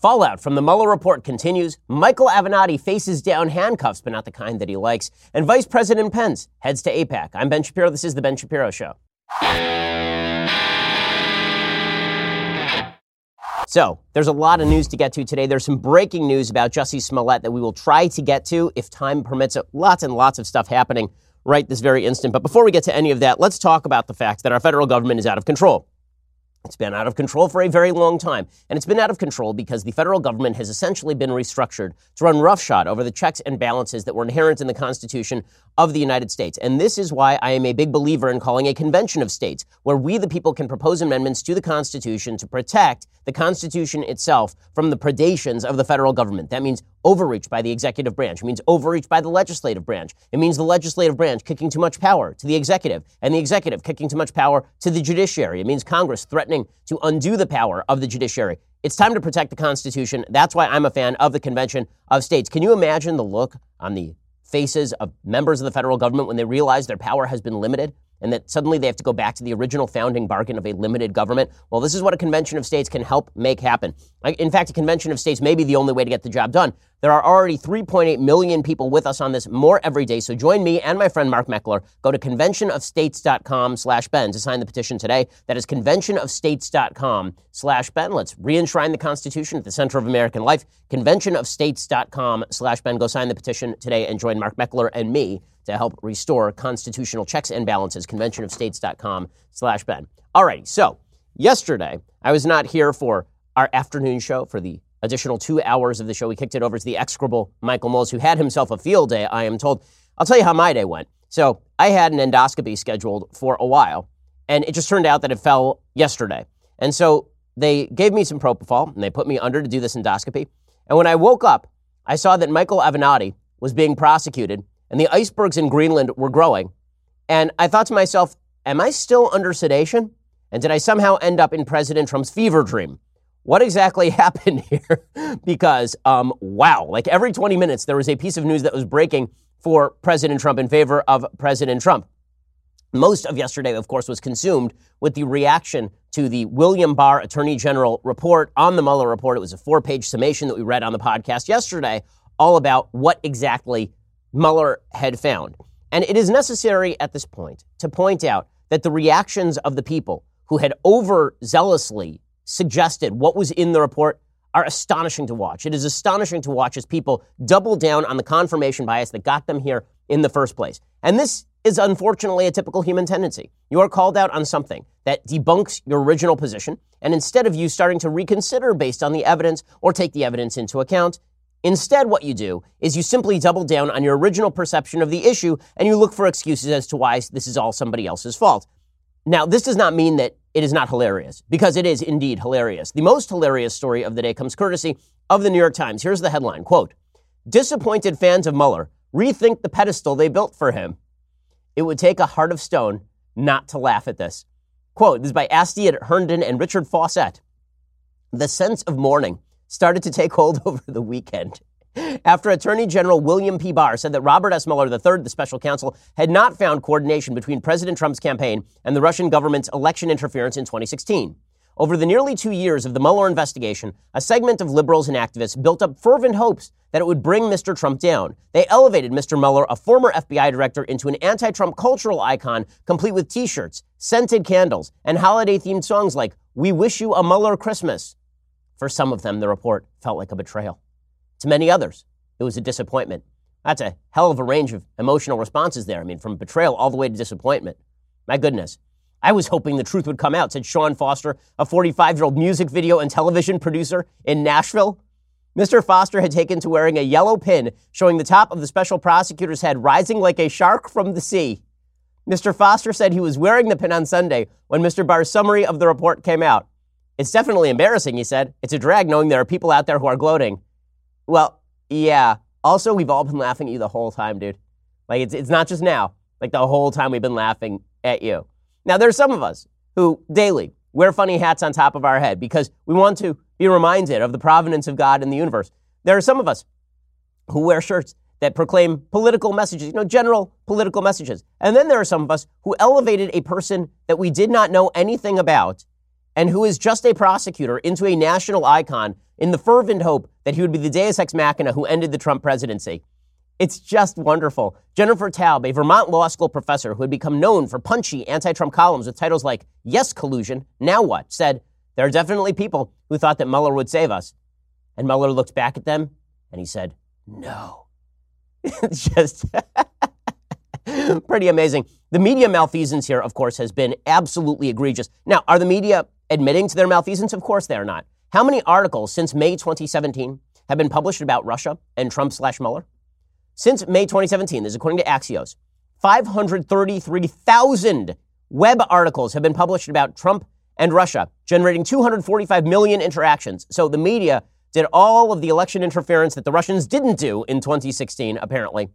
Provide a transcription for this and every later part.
Fallout from the Mueller report continues. Michael Avenatti faces down handcuffs, but not the kind that he likes. And Vice President Pence heads to AIPAC. I'm Ben Shapiro. This is The Ben Shapiro Show. So, there's a lot of news to get to today. There's some breaking news about Jussie Smollett that we will try to get to if time permits it. Lots and lots of stuff happening right this very instant. But before we get to any of that, let's talk about the fact that our federal government is out of control. It's been out of control for a very long time. And it's been out of control because the federal government has essentially been restructured to run roughshod over the checks and balances that were inherent in the Constitution of the United States. And this is why I am a big believer in calling a convention of states, where we, the people, can propose amendments to the Constitution to protect the Constitution itself from the predations of the federal government. That means overreach by the executive branch. It means overreach by the legislative branch. It means the legislative branch kicking too much power to the executive and the executive kicking too much power to the judiciary. It means Congress threatening to undo the power of the judiciary. It's time to protect the Constitution. That's why I'm a fan of the Convention of States. Can you imagine the look on the faces of members of the federal government when they realize their power has been limited? And that suddenly they have to go back to the original founding bargain of a limited government. Well, this is what a convention of states can help make happen. In fact, a convention of states may be the only way to get the job done. There are already 3.8 million people with us on this, more every day. So join me and my friend Mark Meckler. Go to conventionofstates.com slash Ben to sign the petition today. That is conventionofstates.com slash Ben. Let's re-enshrine the Constitution at the center of American life. Conventionofstates.com slash Ben. Go sign the petition today and join Mark Meckler and me to help restore constitutional checks and balances. Conventionofstates.com slash Ben. All right, so yesterday I was not here for our afternoon show for the additional two hours of the show. We kicked it over to the execrable Michael Knowles, who had himself a field day, I am told. I'll tell you how my day went. So I had an endoscopy scheduled for a while, and it just turned out that it fell yesterday. And so they gave me some propofol, and they put me under to do this endoscopy. And when I woke up, I saw that Michael Avenatti was being prosecuted and the icebergs in Greenland were growing. And I thought to myself, am I still under sedation? And did I somehow end up in President Trump's fever dream? What exactly happened here? because, um, wow, like every 20 minutes, there was a piece of news that was breaking for President Trump in favor of President Trump. Most of yesterday, of course, was consumed with the reaction to the William Barr Attorney General report on the Mueller report. It was a four page summation that we read on the podcast yesterday, all about what exactly Mueller had found. And it is necessary at this point to point out that the reactions of the people who had overzealously suggested what was in the report are astonishing to watch. It is astonishing to watch as people double down on the confirmation bias that got them here in the first place. And this is unfortunately a typical human tendency. You are called out on something that debunks your original position, and instead of you starting to reconsider based on the evidence or take the evidence into account, Instead, what you do is you simply double down on your original perception of the issue and you look for excuses as to why this is all somebody else's fault. Now, this does not mean that it is not hilarious, because it is indeed hilarious. The most hilarious story of the day comes courtesy of the New York Times. Here's the headline quote, Disappointed fans of Mueller rethink the pedestal they built for him. It would take a heart of stone not to laugh at this. Quote, this is by Astead Herndon and Richard Fausset. The sense of mourning started to take hold over the weekend. After Attorney General William P. Barr said that Robert S. Mueller III, the special counsel, had not found coordination between President Trump's campaign and the Russian government's election interference in 2016. Over the nearly two years of the Mueller investigation, a segment of liberals and activists built up fervent hopes that it would bring Mr. Trump down. They elevated Mr. Mueller, a former FBI director, into an anti Trump cultural icon, complete with t shirts, scented candles, and holiday themed songs like We Wish You a Mueller Christmas. For some of them, the report felt like a betrayal. To many others, it was a disappointment. That's a hell of a range of emotional responses there. I mean, from betrayal all the way to disappointment. My goodness. I was hoping the truth would come out, said Sean Foster, a 45 year old music video and television producer in Nashville. Mr. Foster had taken to wearing a yellow pin showing the top of the special prosecutor's head rising like a shark from the sea. Mr. Foster said he was wearing the pin on Sunday when Mr. Barr's summary of the report came out. It's definitely embarrassing, he said. It's a drag knowing there are people out there who are gloating. Well, yeah. Also, we've all been laughing at you the whole time, dude. Like, it's, it's not just now. Like, the whole time we've been laughing at you. Now, there's some of us who daily wear funny hats on top of our head because we want to be reminded of the providence of God in the universe. There are some of us who wear shirts that proclaim political messages, you know, general political messages. And then there are some of us who elevated a person that we did not know anything about and who is just a prosecutor into a national icon in the fervent hope that he would be the deus ex machina who ended the Trump presidency. It's just wonderful. Jennifer Taub, a Vermont law school professor who had become known for punchy anti Trump columns with titles like Yes, Collusion, Now What, said, There are definitely people who thought that Mueller would save us. And Mueller looked back at them and he said, No. it's just pretty amazing. The media malfeasance here, of course, has been absolutely egregious. Now, are the media admitting to their malfeasance? Of course they are not. How many articles since May 2017 have been published about Russia and Trump slash Mueller? Since May 2017, this is according to Axios, 533,000 web articles have been published about Trump and Russia, generating 245 million interactions. So the media did all of the election interference that the Russians didn't do in 2016, apparently,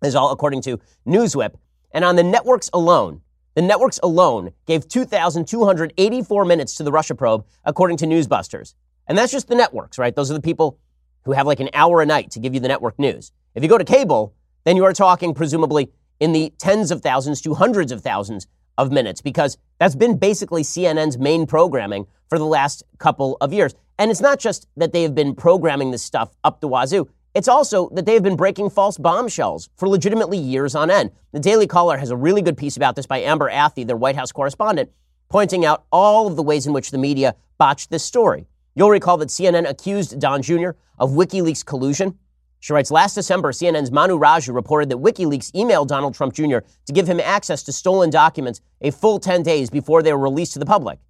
this is all according to Newswhip. And on the networks alone, the networks alone gave 2,284 minutes to the Russia probe, according to Newsbusters. And that's just the networks, right? Those are the people who have like an hour a night to give you the network news. If you go to cable, then you are talking presumably in the tens of thousands to hundreds of thousands of minutes because that's been basically CNN's main programming for the last couple of years. And it's not just that they have been programming this stuff up the wazoo. It's also that they have been breaking false bombshells for legitimately years on end. The Daily Caller has a really good piece about this by Amber Athey, their White House correspondent, pointing out all of the ways in which the media botched this story. You'll recall that CNN accused Don Jr. of WikiLeaks collusion. She writes, last December, CNN's Manu Raju reported that WikiLeaks emailed Donald Trump Jr. to give him access to stolen documents a full 10 days before they were released to the public.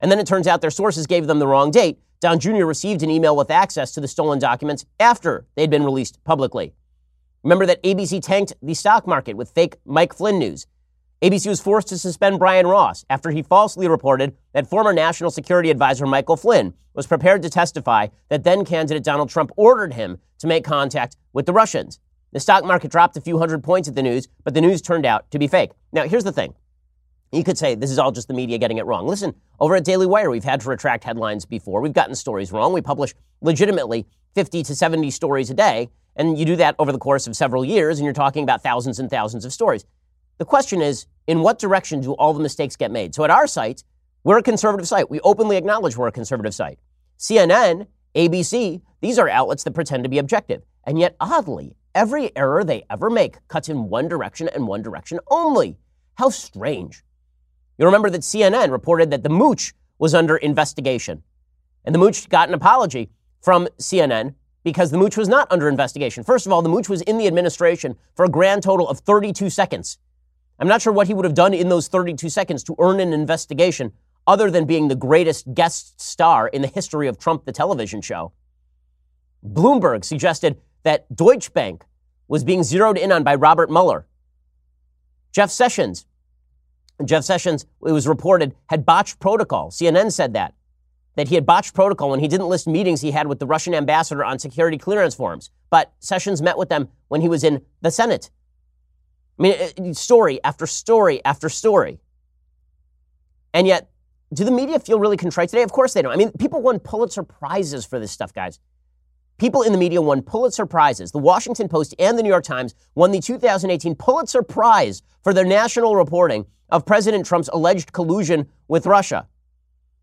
And then it turns out their sources gave them the wrong date. Don Jr. received an email with access to the stolen documents after they'd been released publicly. Remember that ABC tanked the stock market with fake Mike Flynn news. ABC was forced to suspend Brian Ross after he falsely reported that former National Security Advisor Michael Flynn was prepared to testify that then candidate Donald Trump ordered him to make contact with the Russians. The stock market dropped a few hundred points at the news, but the news turned out to be fake. Now, here's the thing. You could say this is all just the media getting it wrong. Listen, over at Daily Wire, we've had to retract headlines before. We've gotten stories wrong. We publish legitimately 50 to 70 stories a day, and you do that over the course of several years, and you're talking about thousands and thousands of stories. The question is, in what direction do all the mistakes get made? So at our site, we're a conservative site. We openly acknowledge we're a conservative site. CNN, ABC, these are outlets that pretend to be objective. And yet, oddly, every error they ever make cuts in one direction and one direction only. How strange. You remember that CNN reported that the mooch was under investigation. And the mooch got an apology from CNN because the mooch was not under investigation. First of all, the mooch was in the administration for a grand total of 32 seconds. I'm not sure what he would have done in those 32 seconds to earn an investigation other than being the greatest guest star in the history of Trump, the television show. Bloomberg suggested that Deutsche Bank was being zeroed in on by Robert Mueller. Jeff Sessions, Jeff Sessions, it was reported, had botched protocol. CNN said that, that he had botched protocol when he didn't list meetings he had with the Russian ambassador on security clearance forms. But Sessions met with them when he was in the Senate. I mean, story after story after story. And yet, do the media feel really contrite today? Of course they don't. I mean, people won Pulitzer Prizes for this stuff, guys. People in the media won Pulitzer Prizes. The Washington Post and the New York Times won the 2018 Pulitzer Prize for their national reporting of President Trump's alleged collusion with Russia.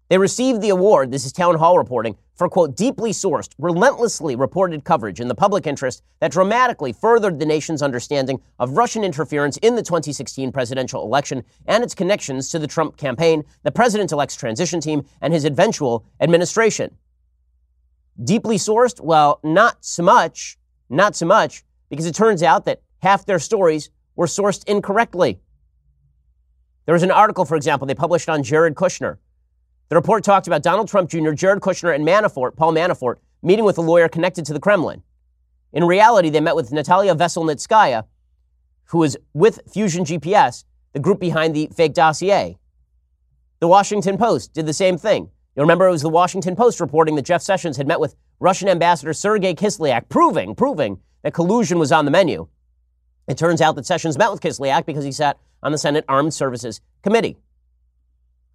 They received the award, this is town hall reporting, for, quote, deeply sourced, relentlessly reported coverage in the public interest that dramatically furthered the nation's understanding of Russian interference in the 2016 presidential election and its connections to the Trump campaign, the president elect's transition team, and his eventual administration. Deeply sourced? Well, not so much. Not so much, because it turns out that half their stories were sourced incorrectly. There was an article, for example, they published on Jared Kushner the report talked about Donald Trump Jr., Jared Kushner, and Manafort, Paul Manafort, meeting with a lawyer connected to the Kremlin. In reality, they met with Natalia Veselnitskaya, who was with Fusion GPS, the group behind the fake dossier. The Washington Post did the same thing. You'll remember it was the Washington Post reporting that Jeff Sessions had met with Russian Ambassador Sergei Kislyak, proving, proving that collusion was on the menu. It turns out that Sessions met with Kislyak because he sat on the Senate Armed Services Committee.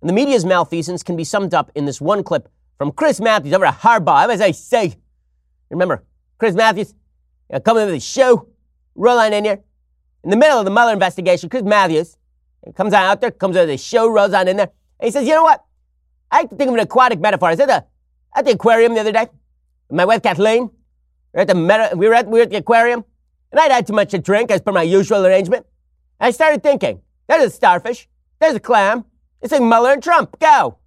And the media's malfeasance can be summed up in this one clip from Chris Matthews over at Hardball. As I say, remember, Chris Matthews you know, coming to the show, roll on in here. In the middle of the Mueller investigation, Chris Matthews comes out there, comes to the show, rolls on in there. And he says, you know what? I like to think of an aquatic metaphor. I said, uh, at the aquarium the other day, my wife Kathleen. We were at the, Meta, we were at, we were at the aquarium, and I'd had too much to drink as per my usual arrangement. And I started thinking, there's a starfish, there's a clam. It's like Mueller and Trump. Go.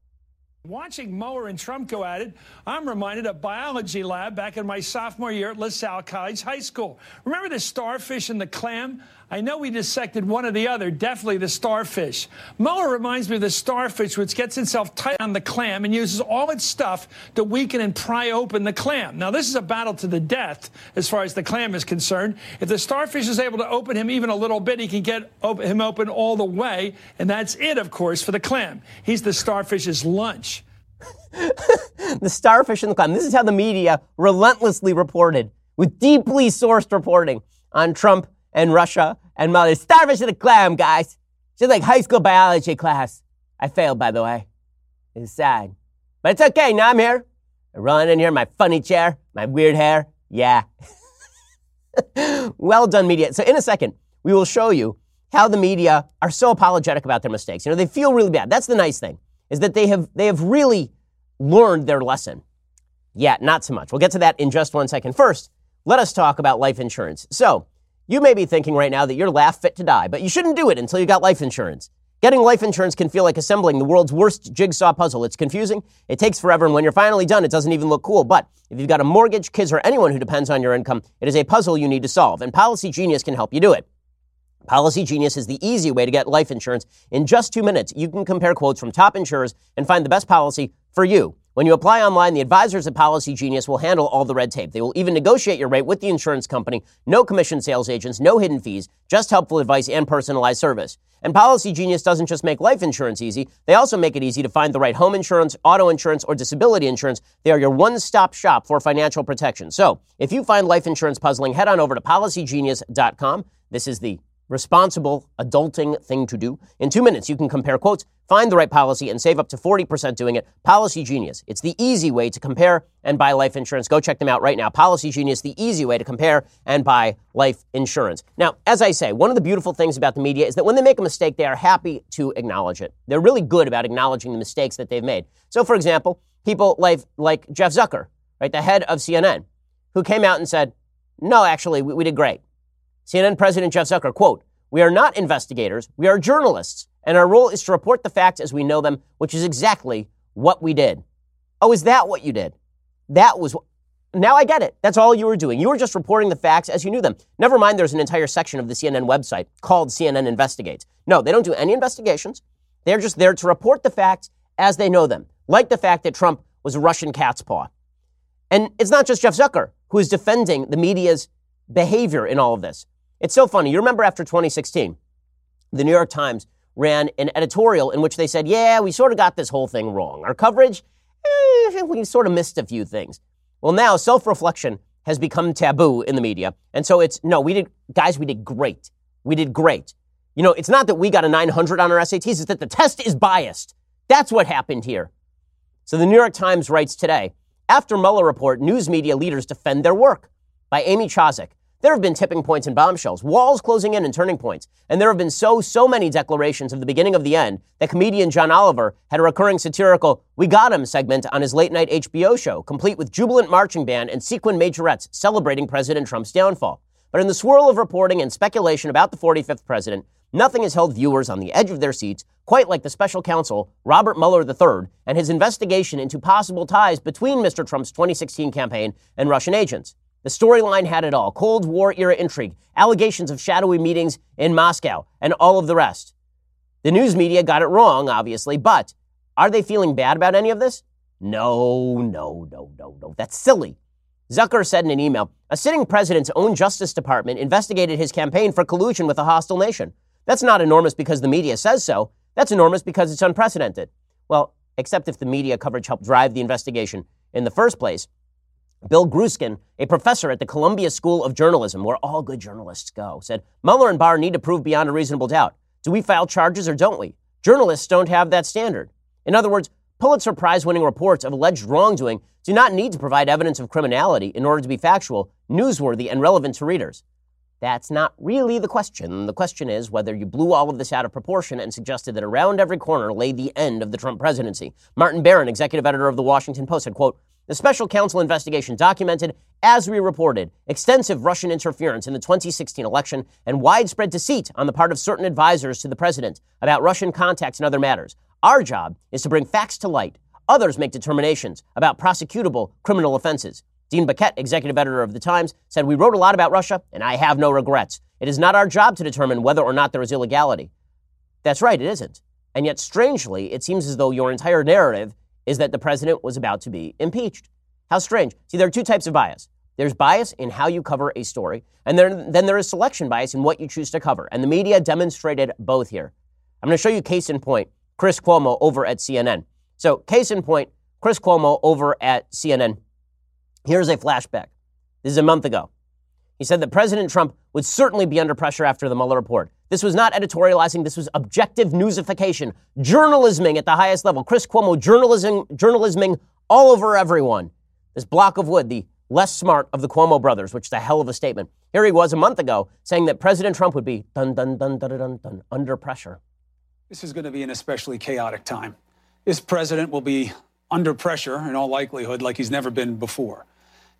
Watching Mueller and Trump go at it, I'm reminded of biology lab back in my sophomore year at LaSalle College High School. Remember the starfish and the clam? I know we dissected one or the other, definitely the starfish. Mueller reminds me of the starfish, which gets itself tight on the clam and uses all its stuff to weaken and pry open the clam. Now, this is a battle to the death as far as the clam is concerned. If the starfish is able to open him even a little bit, he can get him open all the way, and that's it, of course, for the clam. He's the starfish's lunch. the starfish and the clam. This is how the media relentlessly reported, with deeply sourced reporting on Trump and Russia and Mother. Starfish and the clam, guys. Just like high school biology class. I failed, by the way. It's sad. But it's okay. Now I'm here. I run in here, my funny chair, my weird hair. Yeah. well done, media. So, in a second, we will show you how the media are so apologetic about their mistakes. You know, they feel really bad. That's the nice thing, is that they have, they have really learned their lesson. Yeah, not so much. We'll get to that in just one second. First, let us talk about life insurance. So, you may be thinking right now that you're laugh fit to die, but you shouldn't do it until you got life insurance. Getting life insurance can feel like assembling the world's worst jigsaw puzzle. It's confusing, it takes forever, and when you're finally done, it doesn't even look cool. But if you've got a mortgage, kids, or anyone who depends on your income, it is a puzzle you need to solve, and Policy Genius can help you do it. Policy Genius is the easy way to get life insurance. In just two minutes, you can compare quotes from top insurers and find the best policy for you. When you apply online, the advisors at Policy Genius will handle all the red tape. They will even negotiate your rate with the insurance company. No commission sales agents, no hidden fees, just helpful advice and personalized service. And Policy Genius doesn't just make life insurance easy, they also make it easy to find the right home insurance, auto insurance, or disability insurance. They are your one stop shop for financial protection. So if you find life insurance puzzling, head on over to policygenius.com. This is the responsible adulting thing to do. In two minutes, you can compare quotes, find the right policy, and save up to 40% doing it. Policy Genius. It's the easy way to compare and buy life insurance. Go check them out right now. Policy Genius, the easy way to compare and buy life insurance. Now, as I say, one of the beautiful things about the media is that when they make a mistake, they are happy to acknowledge it. They're really good about acknowledging the mistakes that they've made. So, for example, people like, like Jeff Zucker, right, the head of CNN, who came out and said, no, actually, we, we did great. CNN President Jeff Zucker, quote, We are not investigators, we are journalists, and our role is to report the facts as we know them, which is exactly what we did. Oh, is that what you did? That was. Now I get it. That's all you were doing. You were just reporting the facts as you knew them. Never mind, there's an entire section of the CNN website called CNN Investigates. No, they don't do any investigations. They're just there to report the facts as they know them, like the fact that Trump was a Russian cat's paw. And it's not just Jeff Zucker who is defending the media's behavior in all of this. It's so funny. You remember after 2016, the New York Times ran an editorial in which they said, yeah, we sort of got this whole thing wrong. Our coverage, eh, we sort of missed a few things. Well, now self reflection has become taboo in the media. And so it's, no, we did, guys, we did great. We did great. You know, it's not that we got a 900 on our SATs, it's that the test is biased. That's what happened here. So the New York Times writes today after Mueller report, news media leaders defend their work by Amy Chozick. There have been tipping points and bombshells, walls closing in and turning points, and there have been so, so many declarations of the beginning of the end that comedian John Oliver had a recurring satirical We Got Him segment on his late night HBO show, complete with jubilant marching band and sequin majorettes celebrating President Trump's downfall. But in the swirl of reporting and speculation about the 45th president, nothing has held viewers on the edge of their seats quite like the special counsel Robert Mueller III and his investigation into possible ties between Mr. Trump's 2016 campaign and Russian agents. The storyline had it all Cold War era intrigue, allegations of shadowy meetings in Moscow, and all of the rest. The news media got it wrong, obviously, but are they feeling bad about any of this? No, no, no, no, no. That's silly. Zucker said in an email a sitting president's own Justice Department investigated his campaign for collusion with a hostile nation. That's not enormous because the media says so. That's enormous because it's unprecedented. Well, except if the media coverage helped drive the investigation in the first place. Bill Grueskin, a professor at the Columbia School of Journalism, where all good journalists go, said Mueller and Barr need to prove beyond a reasonable doubt. Do we file charges or don't we? Journalists don't have that standard. In other words, Pulitzer Prize winning reports of alleged wrongdoing do not need to provide evidence of criminality in order to be factual, newsworthy, and relevant to readers. That's not really the question. The question is whether you blew all of this out of proportion and suggested that around every corner lay the end of the Trump presidency. Martin Baron, executive editor of the Washington Post, said, quote, The special counsel investigation documented, as we reported, extensive Russian interference in the 2016 election and widespread deceit on the part of certain advisors to the president about Russian contacts and other matters. Our job is to bring facts to light. Others make determinations about prosecutable criminal offenses. Dean Baquet, executive editor of The Times, said, We wrote a lot about Russia, and I have no regrets. It is not our job to determine whether or not there is illegality. That's right, it isn't. And yet, strangely, it seems as though your entire narrative is that the president was about to be impeached. How strange. See, there are two types of bias. There's bias in how you cover a story, and then, then there is selection bias in what you choose to cover. And the media demonstrated both here. I'm going to show you case in point Chris Cuomo over at CNN. So, case in point, Chris Cuomo over at CNN. Here's a flashback. This is a month ago. He said that President Trump would certainly be under pressure after the Mueller report. This was not editorializing, this was objective newsification, journalisming at the highest level. Chris Cuomo journalism, journalisming all over everyone. This block of wood, the less smart of the Cuomo brothers, which is a hell of a statement. Here he was a month ago saying that President Trump would be dun dun dun dun dun dun under pressure. This is going to be an especially chaotic time. This president will be under pressure in all likelihood like he's never been before.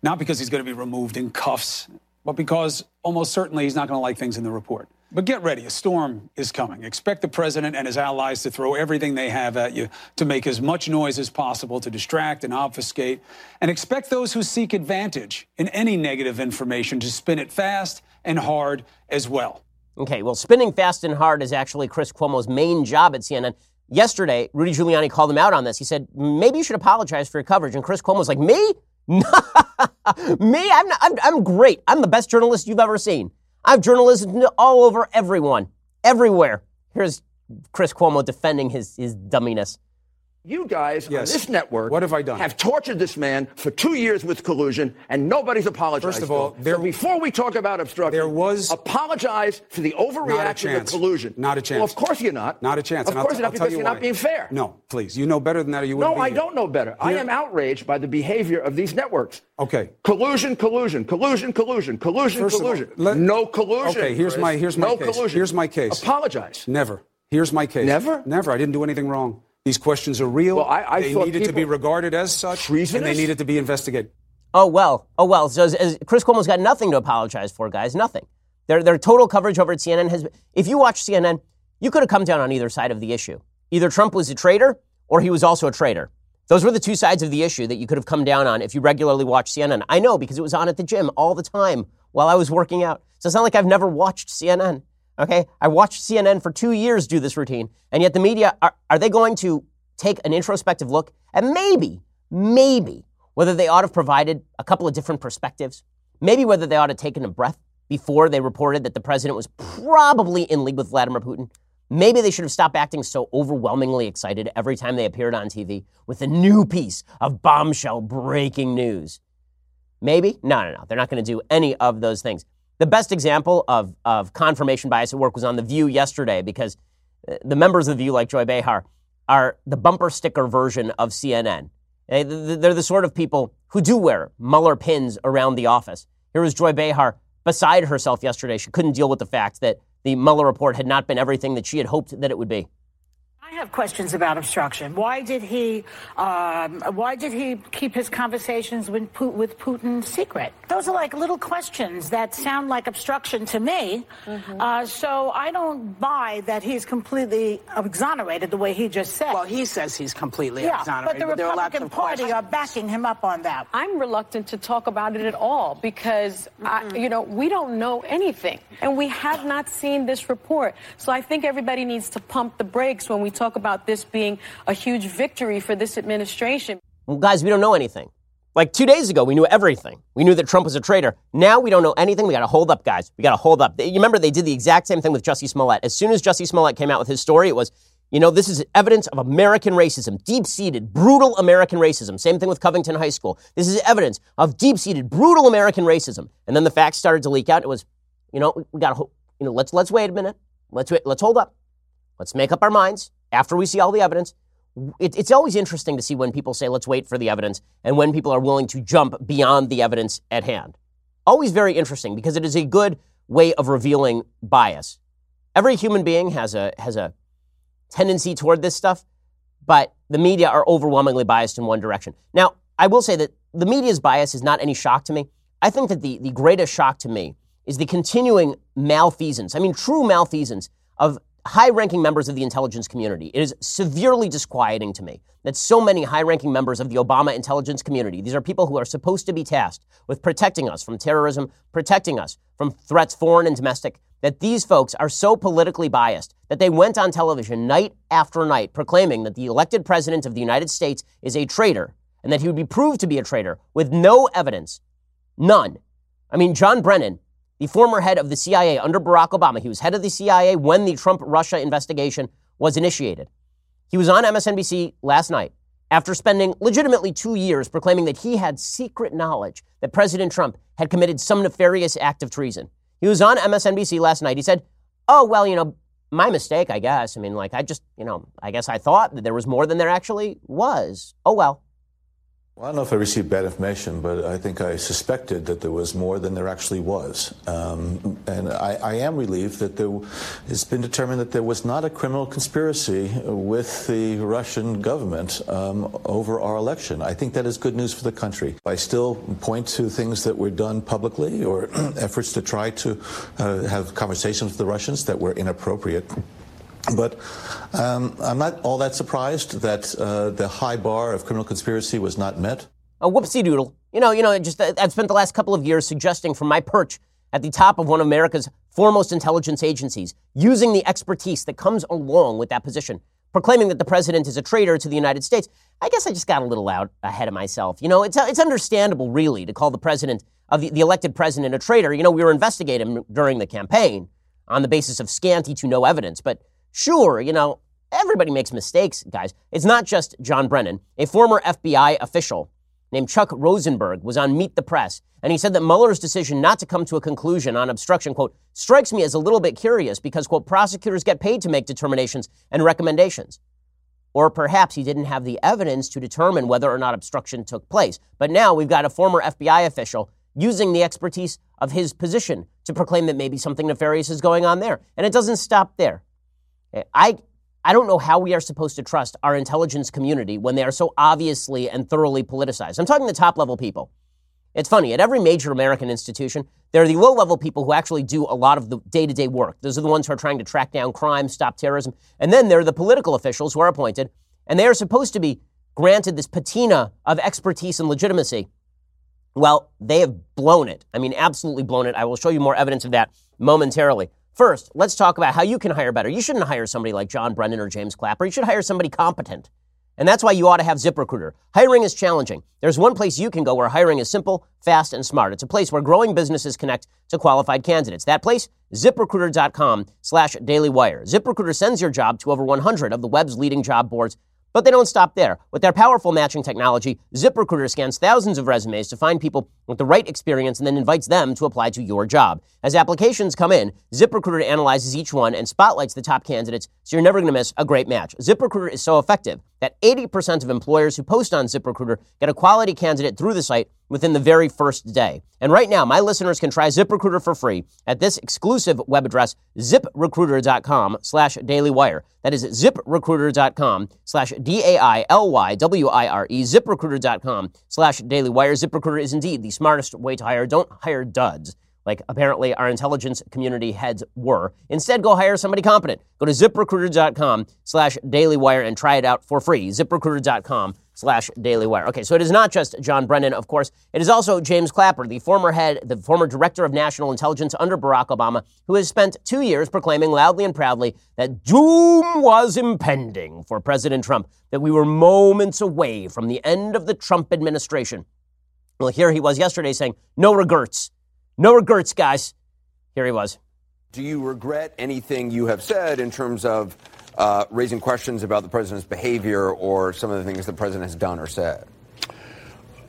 Not because he's going to be removed in cuffs but because almost certainly he's not going to like things in the report. But get ready, a storm is coming. Expect the president and his allies to throw everything they have at you to make as much noise as possible to distract and obfuscate. And expect those who seek advantage in any negative information to spin it fast and hard as well. Okay, well, spinning fast and hard is actually Chris Cuomo's main job at CNN. Yesterday, Rudy Giuliani called him out on this. He said, maybe you should apologize for your coverage. And Chris Cuomo was like, me? Me, I'm, not, I'm, I'm great. I'm the best journalist you've ever seen. I've journalism all over everyone, everywhere. Here's Chris Cuomo defending his, his dumminess. You guys yes. on this network what have, I done? have tortured this man for two years with collusion, and nobody's apologized. First of all, there, so before we talk about obstruction, there was apologize for the overreaction to collusion. Not a chance. Well, of course you're not. Not a chance. Of course you're not because you are not being fair. No, please. You know better than that, or you wouldn't. No, I here. don't know better. Here. I am outraged by the behavior of these networks. Okay. Collusion, collusion, collusion, collusion, collusion, First collusion. All, let, no collusion. Okay. Here's Chris. my here's my no case. collusion. Here's my case. Apologize. Never. Here's my case. Never. Never. I didn't do anything wrong. These questions are real. Well, I, I they needed to be regarded as such, treasonous? and they needed to be investigated. Oh well, oh well. So as, as Chris Cuomo's got nothing to apologize for, guys. Nothing. Their their total coverage over at CNN has. If you watch CNN, you could have come down on either side of the issue. Either Trump was a traitor, or he was also a traitor. Those were the two sides of the issue that you could have come down on if you regularly watched CNN. I know because it was on at the gym all the time while I was working out. So it's not like I've never watched CNN. Okay, I watched CNN for two years do this routine, and yet the media are, are they going to take an introspective look and maybe, maybe whether they ought to have provided a couple of different perspectives, maybe whether they ought to have taken a breath before they reported that the president was probably in league with Vladimir Putin. Maybe they should have stopped acting so overwhelmingly excited every time they appeared on TV with a new piece of bombshell breaking news. Maybe? No, no, no. They're not going to do any of those things. The best example of, of confirmation bias at work was on The View yesterday because uh, the members of The View, like Joy Behar, are the bumper sticker version of CNN. They're the sort of people who do wear Mueller pins around the office. Here was Joy Behar beside herself yesterday. She couldn't deal with the fact that the Mueller report had not been everything that she had hoped that it would be. I have questions about obstruction. Why did he? Um, why did he keep his conversations with, with Putin secret? Those are like little questions that sound like obstruction to me. Mm-hmm. Uh, so I don't buy that he's completely exonerated the way he just said. Well, he says he's completely yeah, exonerated. but the but Republican Party questions. are backing him up on that. I'm reluctant to talk about it at all because, mm-hmm. I, you know, we don't know anything, and we have not seen this report. So I think everybody needs to pump the brakes when we talk about this being a huge victory for this administration. Well, guys, we don't know anything. Like two days ago, we knew everything. We knew that Trump was a traitor. Now we don't know anything. We got to hold up, guys. We got to hold up. You remember they did the exact same thing with Jussie Smollett. As soon as Jussie Smollett came out with his story, it was, you know, this is evidence of American racism, deep seated, brutal American racism. Same thing with Covington High School. This is evidence of deep seated, brutal American racism. And then the facts started to leak out. It was, you know, we got to, you know, let's let's wait a minute. Let's wait. Let's hold up. Let's make up our minds after we see all the evidence. It, it's always interesting to see when people say, let's wait for the evidence, and when people are willing to jump beyond the evidence at hand. Always very interesting because it is a good way of revealing bias. Every human being has a, has a tendency toward this stuff, but the media are overwhelmingly biased in one direction. Now, I will say that the media's bias is not any shock to me. I think that the, the greatest shock to me is the continuing malfeasance, I mean, true malfeasance of high ranking members of the intelligence community. It is severely disquieting to me that so many high ranking members of the Obama intelligence community, these are people who are supposed to be tasked with protecting us from terrorism, protecting us from threats, foreign and domestic, that these folks are so politically biased that they went on television night after night proclaiming that the elected president of the United States is a traitor and that he would be proved to be a traitor with no evidence. None. I mean, John Brennan, the former head of the CIA under Barack Obama, he was head of the CIA when the Trump Russia investigation was initiated. He was on MSNBC last night after spending legitimately two years proclaiming that he had secret knowledge that President Trump had committed some nefarious act of treason. He was on MSNBC last night. He said, Oh, well, you know, my mistake, I guess. I mean, like, I just, you know, I guess I thought that there was more than there actually was. Oh, well. Well, I don't know if I received bad information, but I think I suspected that there was more than there actually was. Um, and I, I, am relieved that there, it's been determined that there was not a criminal conspiracy with the Russian government um, over our election. I think that is good news for the country. I still point to things that were done publicly or efforts to try to uh, have conversations with the Russians that were inappropriate. But um, I'm not all that surprised that uh, the high bar of criminal conspiracy was not met. A whoopsie doodle. You know, you know, just uh, I've spent the last couple of years suggesting from my perch at the top of one of America's foremost intelligence agencies, using the expertise that comes along with that position, proclaiming that the president is a traitor to the United States. I guess I just got a little out ahead of myself. You know, it's, it's understandable, really, to call the president of the, the elected president a traitor. You know, we were investigating him during the campaign on the basis of scanty to no evidence, but Sure, you know, everybody makes mistakes, guys. It's not just John Brennan. A former FBI official named Chuck Rosenberg was on Meet the Press, and he said that Mueller's decision not to come to a conclusion on obstruction, quote, strikes me as a little bit curious because, quote, prosecutors get paid to make determinations and recommendations. Or perhaps he didn't have the evidence to determine whether or not obstruction took place. But now we've got a former FBI official using the expertise of his position to proclaim that maybe something nefarious is going on there. And it doesn't stop there. I, I don't know how we are supposed to trust our intelligence community when they are so obviously and thoroughly politicized. I'm talking the top level people. It's funny, at every major American institution, there are the low level people who actually do a lot of the day to day work. Those are the ones who are trying to track down crime, stop terrorism. And then there are the political officials who are appointed, and they are supposed to be granted this patina of expertise and legitimacy. Well, they have blown it. I mean, absolutely blown it. I will show you more evidence of that momentarily. First, let's talk about how you can hire better. You shouldn't hire somebody like John Brennan or James Clapper. You should hire somebody competent. And that's why you ought to have ZipRecruiter. Hiring is challenging. There's one place you can go where hiring is simple, fast, and smart. It's a place where growing businesses connect to qualified candidates. That place, ziprecruiter.com slash dailywire. ZipRecruiter sends your job to over 100 of the web's leading job boards but they don't stop there. With their powerful matching technology, ZipRecruiter scans thousands of resumes to find people with the right experience and then invites them to apply to your job. As applications come in, ZipRecruiter analyzes each one and spotlights the top candidates so you're never going to miss a great match. ZipRecruiter is so effective that 80% of employers who post on ZipRecruiter get a quality candidate through the site within the very first day. And right now, my listeners can try ZipRecruiter for free at this exclusive web address, ziprecruiter.com slash dailywire. That is ziprecruiter.com slash D-A-I-L-Y-W-I-R-E, ziprecruiter.com slash dailywire. ZipRecruiter is indeed the smartest way to hire. Don't hire duds like apparently our intelligence community heads were. Instead, go hire somebody competent. Go to ziprecruiter.com slash dailywire and try it out for free. ziprecruiter.com slash dailywire. Okay, so it is not just John Brennan, of course. It is also James Clapper, the former head, the former director of national intelligence under Barack Obama, who has spent two years proclaiming loudly and proudly that doom was impending for President Trump, that we were moments away from the end of the Trump administration. Well, here he was yesterday saying, no regrets. No regrets, guys. Here he was. Do you regret anything you have said in terms of uh, raising questions about the president's behavior or some of the things the president has done or said?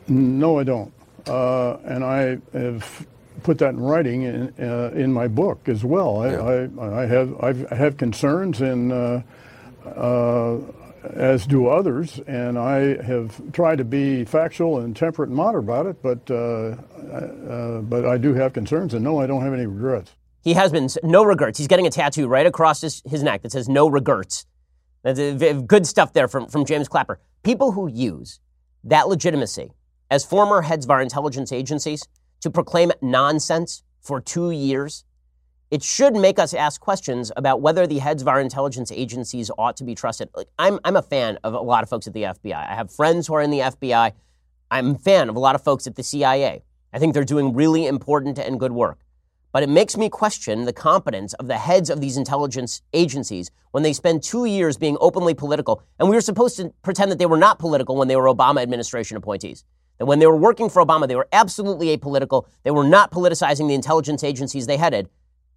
No, I don't. Uh, and I have put that in writing in, uh, in my book as well. I, yeah. I, I have I've, I have concerns and uh, uh, as do others, and I have tried to be factual and temperate and moderate about it, but, uh, uh, but I do have concerns, and no, I don't have any regrets. He has been, no regrets. He's getting a tattoo right across his, his neck that says no regrets. That's good stuff there from, from James Clapper. People who use that legitimacy as former heads of our intelligence agencies to proclaim nonsense for two years, it should make us ask questions about whether the heads of our intelligence agencies ought to be trusted. Like, I'm, I'm a fan of a lot of folks at the FBI. I have friends who are in the FBI. I'm a fan of a lot of folks at the CIA. I think they're doing really important and good work. But it makes me question the competence of the heads of these intelligence agencies when they spend two years being openly political. And we were supposed to pretend that they were not political when they were Obama administration appointees. That when they were working for Obama, they were absolutely apolitical. They were not politicizing the intelligence agencies they headed.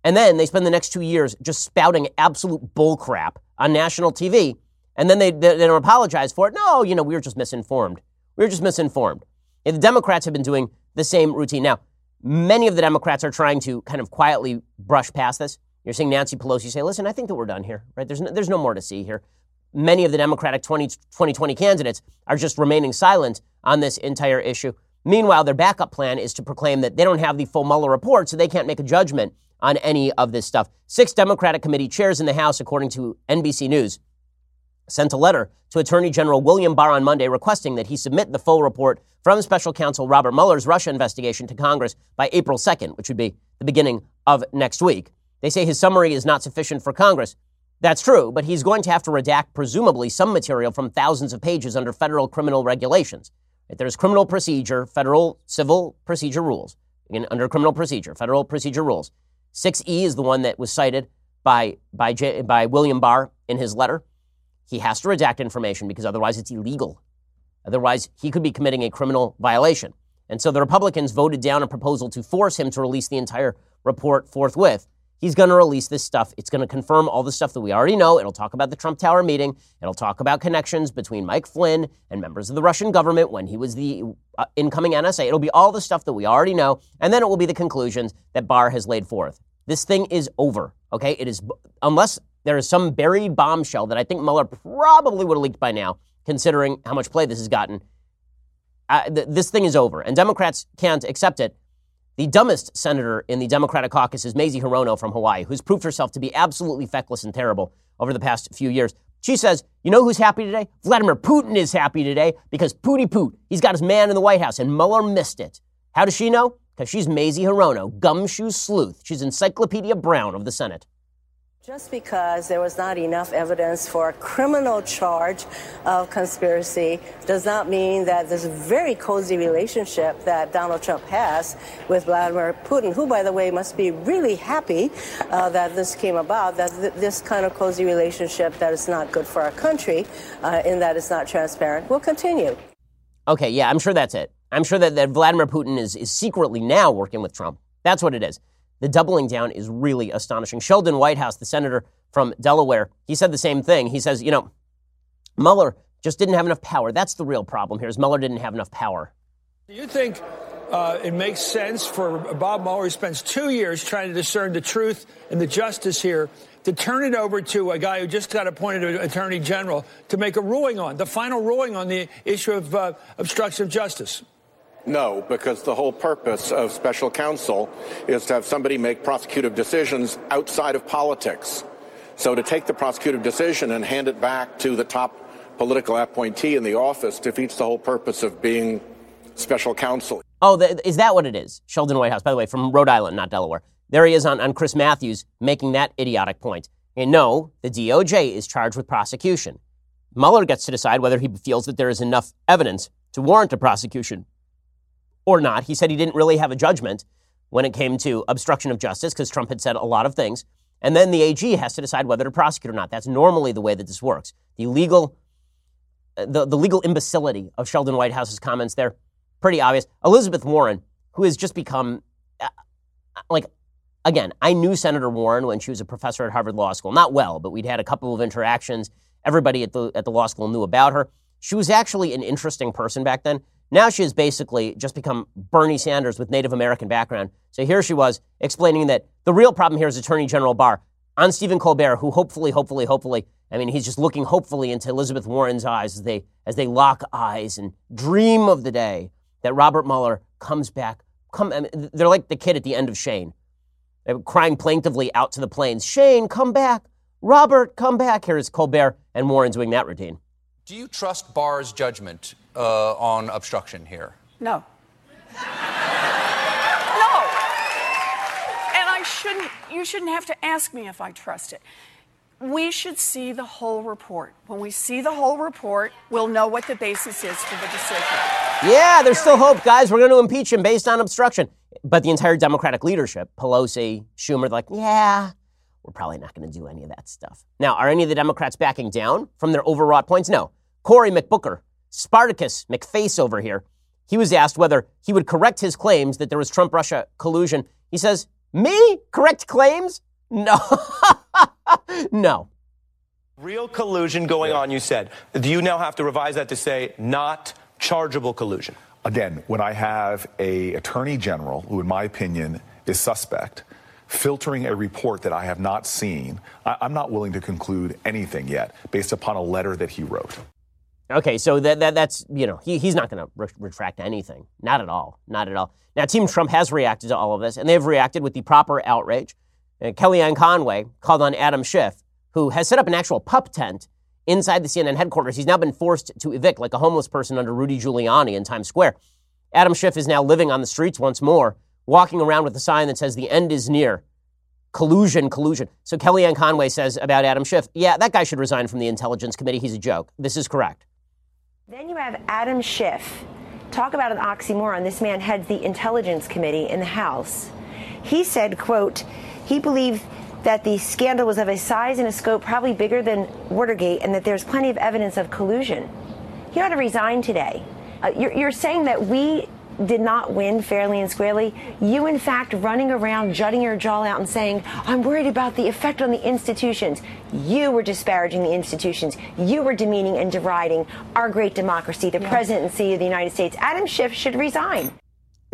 And then they spend the next two years just spouting absolute bullcrap on national TV. And then they, they, they, don't apologize for it. No, you know, we were just misinformed. We were just misinformed. And the Democrats have been doing the same routine. Now, many of the Democrats are trying to kind of quietly brush past this. You're seeing Nancy Pelosi say, listen, I think that we're done here, right? There's no, there's no more to see here. Many of the Democratic 20, 2020 candidates are just remaining silent on this entire issue. Meanwhile, their backup plan is to proclaim that they don't have the full Mueller report, so they can't make a judgment on any of this stuff. Six Democratic committee chairs in the House, according to NBC News, sent a letter to Attorney General William Barr on Monday requesting that he submit the full report from special counsel Robert Mueller's Russia investigation to Congress by April 2nd, which would be the beginning of next week. They say his summary is not sufficient for Congress. That's true, but he's going to have to redact presumably some material from thousands of pages under federal criminal regulations. If There's criminal procedure, federal civil procedure rules. Again, under criminal procedure, federal procedure rules. 6E is the one that was cited by, by, J, by William Barr in his letter. He has to redact information because otherwise it's illegal. Otherwise, he could be committing a criminal violation. And so the Republicans voted down a proposal to force him to release the entire report forthwith. He's going to release this stuff. It's going to confirm all the stuff that we already know. It'll talk about the Trump Tower meeting. It'll talk about connections between Mike Flynn and members of the Russian government when he was the uh, incoming NSA. It'll be all the stuff that we already know. And then it will be the conclusions that Barr has laid forth. This thing is over, okay? It is, unless there is some buried bombshell that I think Mueller probably would have leaked by now, considering how much play this has gotten. Uh, th- this thing is over, and Democrats can't accept it. The dumbest senator in the Democratic caucus is Mazie Hirono from Hawaii, who's proved herself to be absolutely feckless and terrible over the past few years. She says, You know who's happy today? Vladimir Putin is happy today because Pooty Poot, he's got his man in the White House, and Mueller missed it. How does she know? Because she's Mazie Hirono, gumshoe sleuth. She's Encyclopedia Brown of the Senate. Just because there was not enough evidence for a criminal charge of conspiracy does not mean that this very cozy relationship that Donald Trump has with Vladimir Putin, who, by the way, must be really happy uh, that this came about, that th- this kind of cozy relationship that is not good for our country, uh, in that it's not transparent, will continue. Okay, yeah, I'm sure that's it. I'm sure that, that Vladimir Putin is, is secretly now working with Trump. That's what it is. The doubling down is really astonishing. Sheldon Whitehouse, the senator from Delaware, he said the same thing. He says, you know, Mueller just didn't have enough power. That's the real problem here is Mueller didn't have enough power. Do you think uh, it makes sense for Bob Mueller, who spends two years trying to discern the truth and the justice here, to turn it over to a guy who just got appointed attorney general to make a ruling on, the final ruling on the issue of uh, obstruction of justice? No, because the whole purpose of special counsel is to have somebody make prosecutive decisions outside of politics. So to take the prosecutive decision and hand it back to the top political appointee in the office defeats the whole purpose of being special counsel. Oh, is that what it is? Sheldon Whitehouse, by the way, from Rhode Island, not Delaware. There he is on, on Chris Matthews making that idiotic point. And no, the DOJ is charged with prosecution. Mueller gets to decide whether he feels that there is enough evidence to warrant a prosecution or not. He said he didn't really have a judgment when it came to obstruction of justice because Trump had said a lot of things. And then the AG has to decide whether to prosecute or not. That's normally the way that this works. The legal, the, the legal imbecility of Sheldon Whitehouse's comments there, pretty obvious. Elizabeth Warren, who has just become, uh, like, again, I knew Senator Warren when she was a professor at Harvard Law School. Not well, but we'd had a couple of interactions. Everybody at the, at the law school knew about her. She was actually an interesting person back then. Now she has basically just become Bernie Sanders with Native American background. So here she was explaining that the real problem here is Attorney General Barr on Stephen Colbert, who hopefully, hopefully, hopefully, I mean, he's just looking hopefully into Elizabeth Warren's eyes as they as they lock eyes and dream of the day that Robert Mueller comes back. Come, I mean, they're like the kid at the end of Shane, they're crying plaintively out to the plains. Shane, come back. Robert, come back. Here is Colbert and Warren doing that routine. Do you trust Barr's judgment uh, on obstruction here? No. no. And I shouldn't, you shouldn't have to ask me if I trust it. We should see the whole report. When we see the whole report, we'll know what the basis is for the decision. Yeah, there's still hope, guys. We're going to impeach him based on obstruction. But the entire Democratic leadership, Pelosi, Schumer, like, yeah, we're probably not going to do any of that stuff. Now, are any of the Democrats backing down from their overwrought points? No. Cory McBooker, Spartacus McFace over here, he was asked whether he would correct his claims that there was Trump Russia collusion. He says, Me? Correct claims? No. no. Real collusion going on, you said. Do you now have to revise that to say not chargeable collusion? Again, when I have a attorney general who, in my opinion, is suspect, filtering a report that I have not seen, I- am not willing to conclude anything yet based upon a letter that he wrote. Okay, so that, that that's you know he, he's not going to re- retract anything, not at all, not at all. Now, Team Trump has reacted to all of this, and they've reacted with the proper outrage. Uh, Kellyanne Conway called on Adam Schiff, who has set up an actual pup tent inside the CNN headquarters. He's now been forced to evict like a homeless person under Rudy Giuliani in Times Square. Adam Schiff is now living on the streets once more, walking around with a sign that says "The end is near." Collusion, collusion. So Kellyanne Conway says about Adam Schiff, yeah, that guy should resign from the Intelligence Committee. He's a joke. This is correct. Then you have Adam Schiff. Talk about an oxymoron. This man heads the Intelligence Committee in the House. He said, quote, he believed that the scandal was of a size and a scope probably bigger than Watergate and that there's plenty of evidence of collusion. He ought to resign today. Uh, you're, you're saying that we did not win fairly and squarely. You, in fact, running around, jutting your jaw out and saying, I'm worried about the effect on the institutions. You were disparaging the institutions. You were demeaning and deriding our great democracy, the yeah. presidency of the United States. Adam Schiff should resign.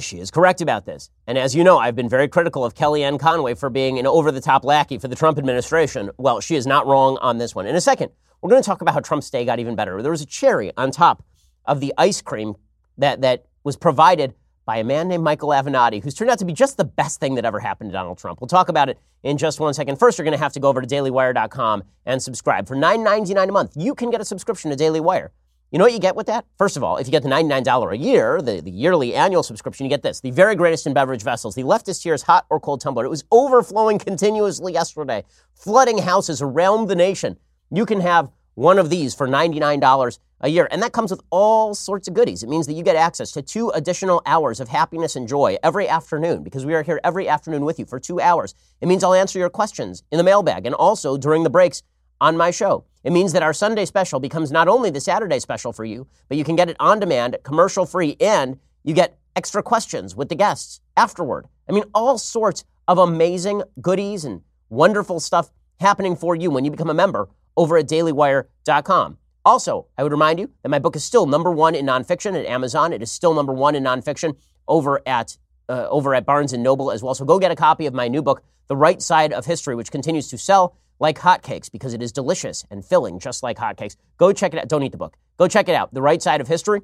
She is correct about this. And as you know, I've been very critical of Kellyanne Conway for being an over the top lackey for the Trump administration. Well, she is not wrong on this one. In a second, we're going to talk about how Trump's day got even better. There was a cherry on top of the ice cream that, that was provided by a man named Michael Avenatti, who's turned out to be just the best thing that ever happened to Donald Trump. We'll talk about it in just one second. First, you're going to have to go over to dailywire.com and subscribe. For $9.99 a month, you can get a subscription to Daily Wire. You know what you get with that? First of all, if you get the $99 a year, the, the yearly annual subscription, you get this the very greatest in beverage vessels, the leftist tears hot or cold tumbler. It was overflowing continuously yesterday, flooding houses around the nation. You can have one of these for $99 a year. And that comes with all sorts of goodies. It means that you get access to two additional hours of happiness and joy every afternoon because we are here every afternoon with you for two hours. It means I'll answer your questions in the mailbag and also during the breaks on my show. It means that our Sunday special becomes not only the Saturday special for you, but you can get it on demand, commercial free, and you get extra questions with the guests afterward. I mean, all sorts of amazing goodies and wonderful stuff happening for you when you become a member over at dailywire.com. Also, I would remind you that my book is still number one in nonfiction at Amazon. It is still number one in nonfiction over at uh, over at Barnes and Noble as well. So go get a copy of my new book, The Right Side of History, which continues to sell like hotcakes because it is delicious and filling, just like hotcakes. Go check it out. Don't eat the book. Go check it out. The Right Side of History.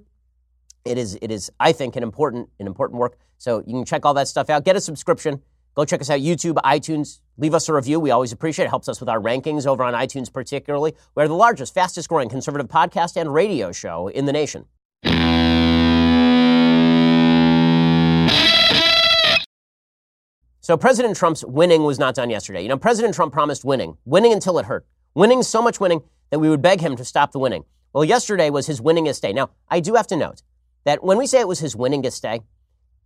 It is, it is, I think, an important, an important work. So you can check all that stuff out. Get a subscription. Go check us out YouTube, iTunes. Leave us a review. We always appreciate it. Helps us with our rankings over on iTunes, particularly. We're the largest, fastest growing conservative podcast and radio show in the nation. So President Trump's winning was not done yesterday. You know, President Trump promised winning, winning until it hurt, winning so much winning that we would beg him to stop the winning. Well, yesterday was his winningest day. Now, I do have to note that when we say it was his winningest day,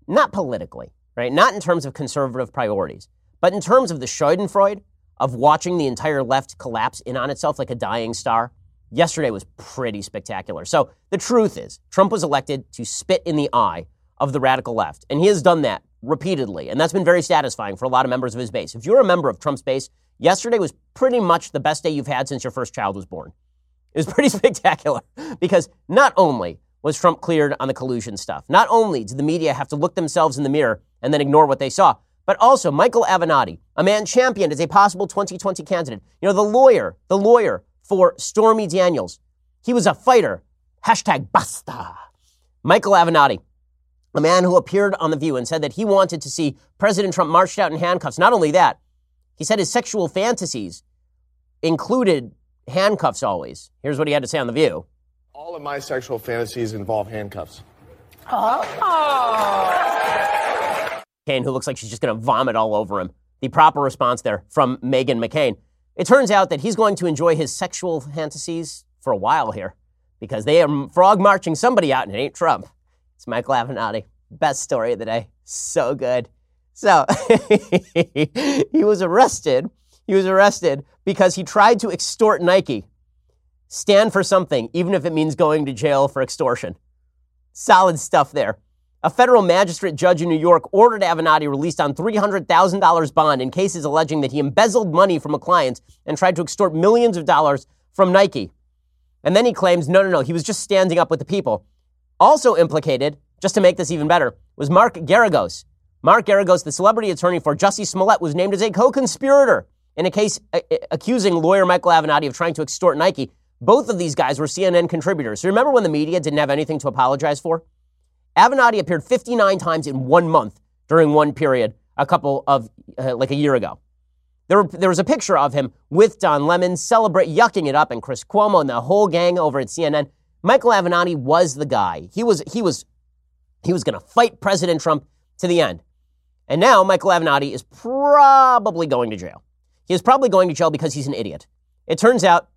not politically, right? Not in terms of conservative priorities, but in terms of the Schadenfreude of watching the entire left collapse in on itself like a dying star. Yesterday was pretty spectacular. So the truth is, Trump was elected to spit in the eye of the radical left, and he has done that repeatedly, and that's been very satisfying for a lot of members of his base. If you're a member of Trump's base, yesterday was pretty much the best day you've had since your first child was born. It was pretty spectacular because not only was Trump cleared on the collusion stuff, not only did the media have to look themselves in the mirror and then ignore what they saw. But also, Michael Avenatti, a man championed as a possible 2020 candidate. You know, the lawyer, the lawyer for Stormy Daniels. He was a fighter. Hashtag basta. Michael Avenatti, a man who appeared on The View and said that he wanted to see President Trump marched out in handcuffs. Not only that, he said his sexual fantasies included handcuffs always. Here's what he had to say on The View. All of my sexual fantasies involve handcuffs. Oh. McCain, who looks like she's just going to vomit all over him. The proper response there from Meghan McCain. It turns out that he's going to enjoy his sexual fantasies for a while here because they are frog marching somebody out and it ain't Trump. It's Michael Avenatti. Best story of the day. So good. So he was arrested. He was arrested because he tried to extort Nike. Stand for something, even if it means going to jail for extortion. Solid stuff there. A federal magistrate judge in New York ordered Avenatti released on $300,000 bond in cases alleging that he embezzled money from a client and tried to extort millions of dollars from Nike. And then he claims, no, no, no, he was just standing up with the people. Also implicated, just to make this even better, was Mark Geragos. Mark Geragos, the celebrity attorney for Jussie Smollett, was named as a co-conspirator in a case uh, uh accusing lawyer Michael Avenatti of trying to extort Nike. Both of these guys were CNN contributors. So remember when the media didn't have anything to apologize for? Avenatti appeared 59 times in one month during one period, a couple of, uh, like a year ago. There, were, there was a picture of him with Don Lemon celebrate yucking it up and Chris Cuomo and the whole gang over at CNN. Michael Avenatti was the guy. He was, he was, he was going to fight President Trump to the end. And now Michael Avenatti is probably going to jail. He is probably going to jail because he's an idiot. It turns out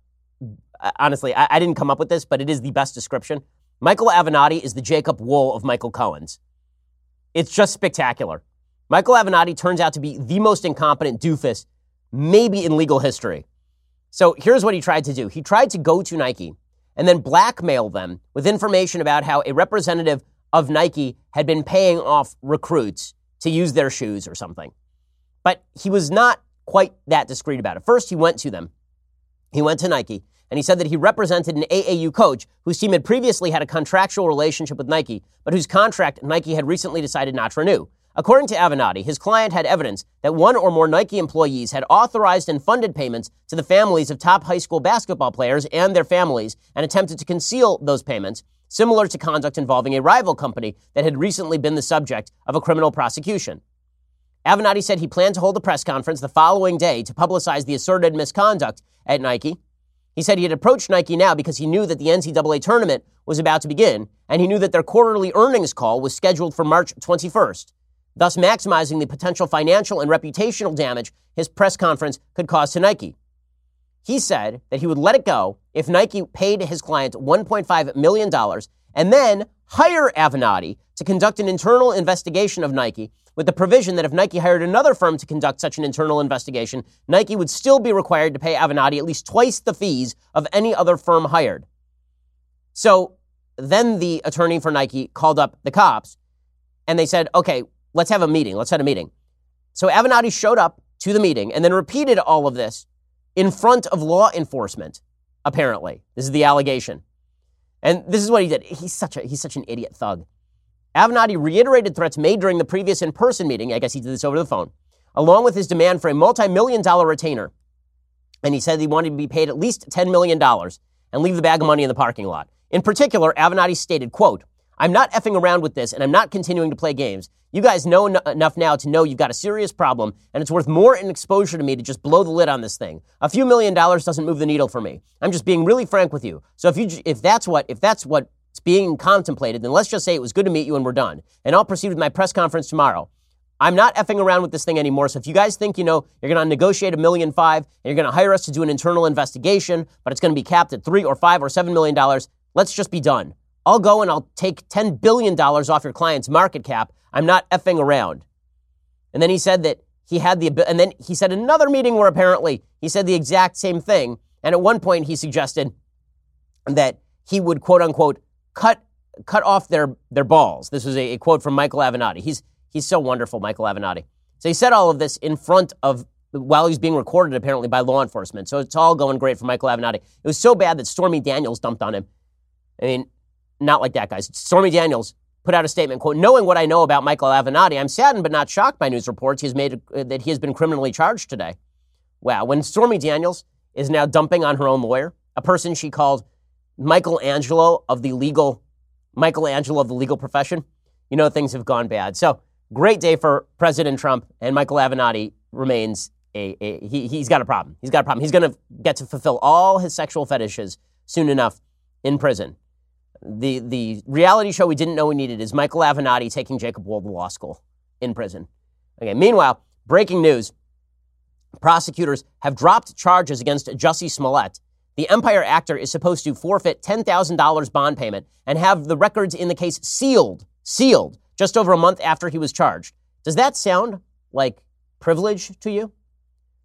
honestly, I, I didn't come up with this, but it is the best description. Michael Avenatti is the Jacob Wohl of Michael Cohen's. It's just spectacular. Michael Avenatti turns out to be the most incompetent doofus, maybe in legal history. So here's what he tried to do he tried to go to Nike and then blackmail them with information about how a representative of Nike had been paying off recruits to use their shoes or something. But he was not quite that discreet about it. First, he went to them. He went to Nike and he said that he represented an AAU coach whose team had previously had a contractual relationship with Nike, but whose contract Nike had recently decided not to renew. According to Avenatti, his client had evidence that one or more Nike employees had authorized and funded payments to the families of top high school basketball players and their families and attempted to conceal those payments, similar to conduct involving a rival company that had recently been the subject of a criminal prosecution. Avenatti said he planned to hold a press conference the following day to publicize the asserted misconduct at Nike he said he had approached Nike now because he knew that the NCAA tournament was about to begin, and he knew that their quarterly earnings call was scheduled for March 21st, thus maximizing the potential financial and reputational damage his press conference could cause to Nike. He said that he would let it go if Nike paid his client $1.5 million and then hire Avenatti to conduct an internal investigation of Nike with the provision that if Nike hired another firm to conduct such an internal investigation, Nike would still be required to pay Avenatti at least twice the fees of any other firm hired. So then the attorney for Nike called up the cops and they said, okay, let's have a meeting. Let's have a meeting. So Avenatti showed up to the meeting and then repeated all of this in front of law enforcement, apparently. This is the allegation. And this is what he did. He's such a, he's such an idiot thug. Avenatti reiterated threats made during the previous in person meeting. I guess he did this over the phone, along with his demand for a multi million dollar retainer. And he said he wanted to be paid at least $10 million and leave the bag of money in the parking lot. In particular, Avenatti stated, quote, I'm not effing around with this and I'm not continuing to play games. You guys know en- enough now to know you've got a serious problem and it's worth more in exposure to me to just blow the lid on this thing. A few million dollars doesn't move the needle for me. I'm just being really frank with you. So if you if that's what if that's what it's being contemplated, then let's just say it was good to meet you and we're done. And I'll proceed with my press conference tomorrow. I'm not effing around with this thing anymore. So if you guys think, you know, you're going to negotiate a million five and you're going to hire us to do an internal investigation, but it's going to be capped at three or five or seven million dollars, let's just be done. I'll go and I'll take $10 billion off your client's market cap. I'm not effing around. And then he said that he had the, and then he said another meeting where apparently he said the exact same thing. And at one point he suggested that he would quote unquote cut cut off their their balls. This was a, a, quote from Michael Avenatti. He's he's so wonderful, Michael Avenatti. So he said all of this in front of while he's being recorded apparently by law enforcement. So it's all going great for Michael Avenatti. It was so bad that Stormy Daniels dumped on him. I mean, not like that, guys. Stormy Daniels put out a statement, quote, knowing what I know about Michael Avenatti, I'm saddened but not shocked by news reports he has made uh, that he has been criminally charged today. Wow. When Stormy Daniels is now dumping on her own lawyer, a person she called Michelangelo of the legal, Michelangelo of the legal profession, you know things have gone bad. So great day for President Trump and Michael Avenatti remains a, a he, he's got a problem. He's got a problem. He's going to get to fulfill all his sexual fetishes soon enough in prison. the, the reality show we didn't know we needed is Michael Avenatti taking Jacob Wohl to law school in prison. Okay, meanwhile, breaking news prosecutors have dropped charges against Jussie Smollett. The Empire actor is supposed to forfeit $10,000 bond payment and have the records in the case sealed, sealed, just over a month after he was charged. Does that sound like privilege to you?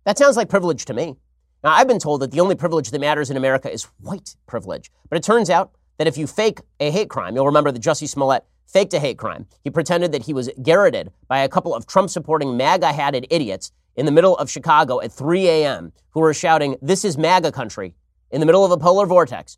That sounds like privilege to me. Now, I've been told that the only privilege that matters in America is white privilege. But it turns out that if you fake a hate crime, you'll remember that Jussie Smollett faked a hate crime. He pretended that he was garroted by a couple of Trump supporting MAGA hatted idiots in the middle of Chicago at 3 a.m. who were shouting, This is MAGA country, in the middle of a polar vortex.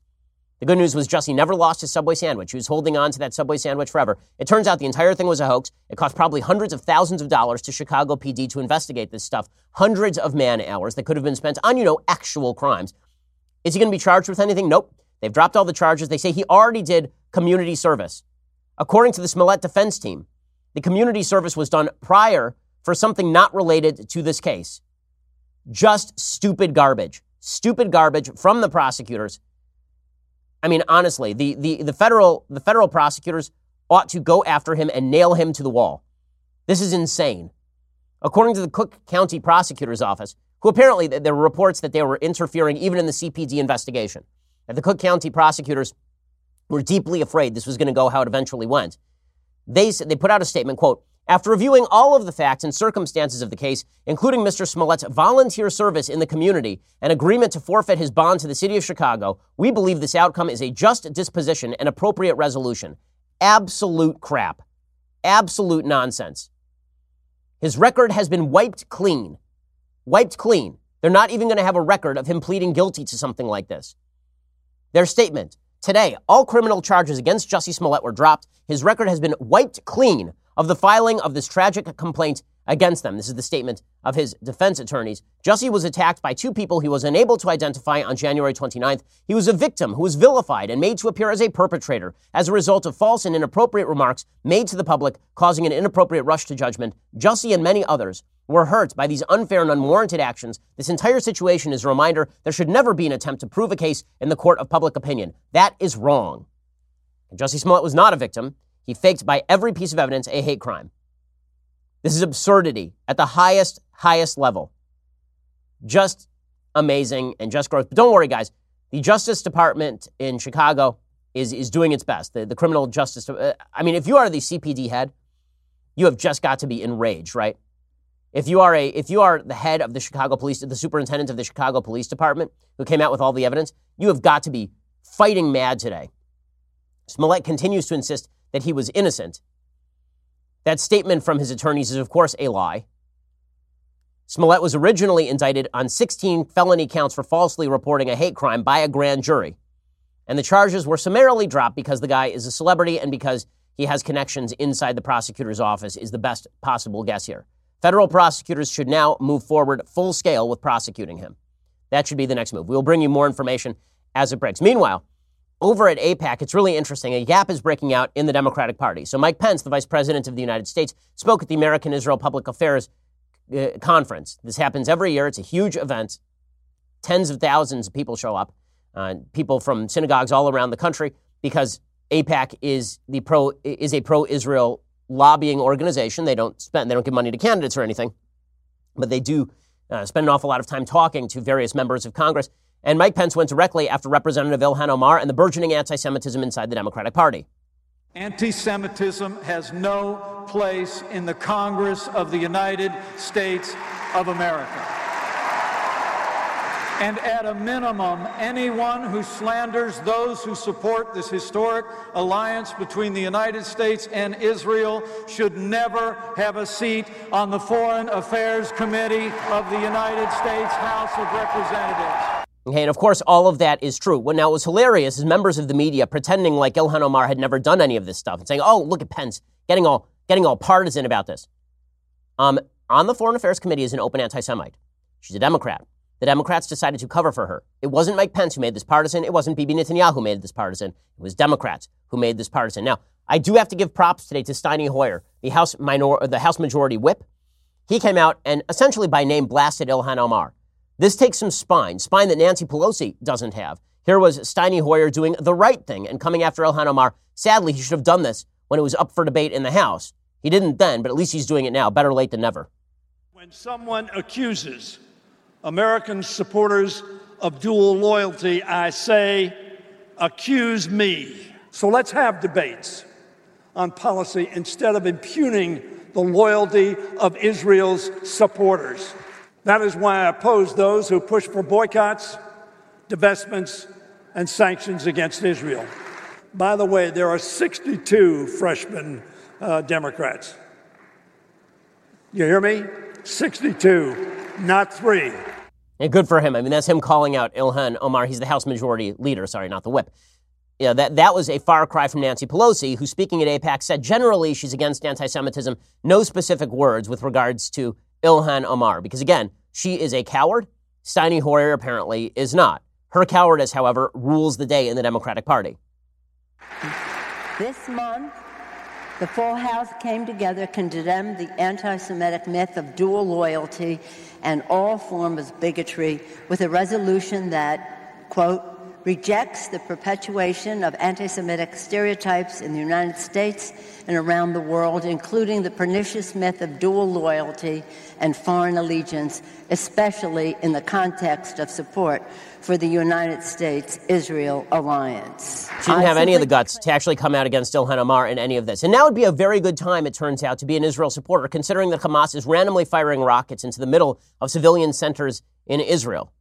The good news was Jussie never lost his Subway sandwich. He was holding on to that Subway sandwich forever. It turns out the entire thing was a hoax. It cost probably hundreds of thousands of dollars to Chicago PD to investigate this stuff. Hundreds of man hours that could have been spent on, you know, actual crimes. Is he going to be charged with anything? Nope. They've dropped all the charges. They say he already did community service. According to the Smollett defense team, the community service was done prior for something not related to this case. Just stupid garbage. Stupid garbage from the prosecutors I mean, honestly, the, the, the, federal, the federal prosecutors ought to go after him and nail him to the wall. This is insane. According to the Cook County Prosecutor's Office, who apparently there were reports that they were interfering even in the CPD investigation, that the Cook County prosecutors were deeply afraid this was going to go how it eventually went. They, they put out a statement, quote, after reviewing all of the facts and circumstances of the case, including Mr. Smollett's volunteer service in the community and agreement to forfeit his bond to the city of Chicago, we believe this outcome is a just disposition and appropriate resolution. Absolute crap. Absolute nonsense. His record has been wiped clean. Wiped clean. They're not even going to have a record of him pleading guilty to something like this. Their statement Today, all criminal charges against Jussie Smollett were dropped. His record has been wiped clean of the filing of this tragic complaint against them. This is the statement of his defense attorneys. Jussie was attacked by two people he was unable to identify on January 29th. He was a victim who was vilified and made to appear as a perpetrator as a result of false and inappropriate remarks made to the public, causing an inappropriate rush to judgment. Jussie and many others were hurt by these unfair and unwarranted actions. This entire situation is a reminder there should never be an attempt to prove a case in the court of public opinion. That is wrong. Jussie Smollett was not a victim. He faked by every piece of evidence a hate crime. This is absurdity at the highest, highest level. Just amazing and just gross. But don't worry, guys. The Justice Department in Chicago is, is doing its best. The, the criminal justice, uh, I mean, if you are the CPD head, you have just got to be enraged, right? If you are a if you are the head of the Chicago Police, the superintendent of the Chicago Police Department, who came out with all the evidence, you have got to be fighting mad today. Smollett continues to insist that he was innocent. That statement from his attorneys is, of course, a lie. Smollett was originally indicted on 16 felony counts for falsely reporting a hate crime by a grand jury. And the charges were summarily dropped because the guy is a celebrity and because he has connections inside the prosecutor's office, is the best possible guess here. Federal prosecutors should now move forward full scale with prosecuting him. That should be the next move. We'll bring you more information as it breaks. Meanwhile, over at AIPAC, it's really interesting. A gap is breaking out in the Democratic Party. So, Mike Pence, the Vice President of the United States, spoke at the American Israel Public Affairs uh, Conference. This happens every year. It's a huge event. Tens of thousands of people show up, uh, people from synagogues all around the country, because AIPAC is the pro is a pro-Israel lobbying organization. They don't spend they don't give money to candidates or anything, but they do uh, spend an awful lot of time talking to various members of Congress. And Mike Pence went directly after Representative Ilhan Omar and the burgeoning anti Semitism inside the Democratic Party. Anti Semitism has no place in the Congress of the United States of America. And at a minimum, anyone who slanders those who support this historic alliance between the United States and Israel should never have a seat on the Foreign Affairs Committee of the United States House of Representatives. Okay, and of course, all of that is true. What now was hilarious is members of the media pretending like Ilhan Omar had never done any of this stuff and saying, "Oh, look at Pence getting all getting all partisan about this." Um, on the Foreign Affairs Committee is an open anti-Semite. She's a Democrat. The Democrats decided to cover for her. It wasn't Mike Pence who made this partisan. It wasn't Bibi Netanyahu who made this partisan. It was Democrats who made this partisan. Now, I do have to give props today to Steny Hoyer, the House minor, the House Majority Whip. He came out and essentially by name blasted Ilhan Omar. This takes some spine, spine that Nancy Pelosi doesn't have. Here was Steny Hoyer doing the right thing and coming after Ilhan Omar. Sadly, he should have done this when it was up for debate in the House. He didn't then, but at least he's doing it now. Better late than never. When someone accuses American supporters of dual loyalty, I say, accuse me. So let's have debates on policy instead of impugning the loyalty of Israel's supporters. That is why I oppose those who push for boycotts, divestments, and sanctions against Israel. By the way, there are 62 freshman uh, Democrats. You hear me? 62, not three. And good for him. I mean, that's him calling out Ilhan Omar. He's the House Majority Leader, sorry, not the whip. Know, that, that was a far cry from Nancy Pelosi, who, speaking at AIPAC, said generally she's against anti Semitism, no specific words with regards to Ilhan Omar. Because again, she is a coward. Steny Hoyer apparently is not. Her cowardice, however, rules the day in the Democratic Party. This month, the full House came together to condemn the anti Semitic myth of dual loyalty and all forms of bigotry with a resolution that, quote, rejects the perpetuation of anti Semitic stereotypes in the United States and around the world, including the pernicious myth of dual loyalty and foreign allegiance, especially in the context of support for the United States Israel alliance. She didn't have any of the guts to actually come out against Ilhan Omar in any of this. And now would be a very good time, it turns out, to be an Israel supporter, considering that Hamas is randomly firing rockets into the middle of civilian centers in Israel.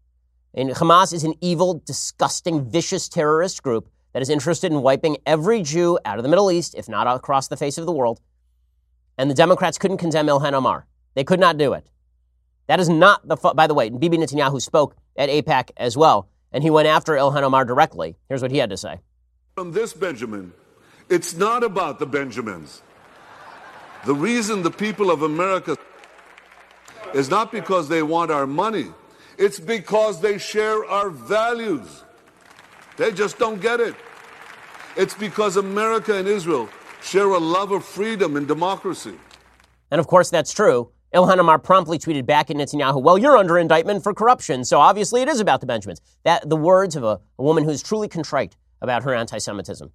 And Hamas is an evil, disgusting, vicious terrorist group that is interested in wiping every Jew out of the Middle East, if not across the face of the world. And the Democrats couldn't condemn Ilhan Omar. They could not do it. That is not the, by the way, Bibi Netanyahu spoke at AIPAC as well, and he went after Ilhan Omar directly. Here's what he had to say. From this Benjamin, it's not about the Benjamins. The reason the people of America is not because they want our money, it's because they share our values. They just don't get it. It's because America and Israel share a love of freedom and democracy. And of course, that's true. Ilhan Omar promptly tweeted back at Netanyahu, "Well, you're under indictment for corruption, so obviously it is about the Benjamins." That the words of a, a woman who's truly contrite about her anti-Semitism.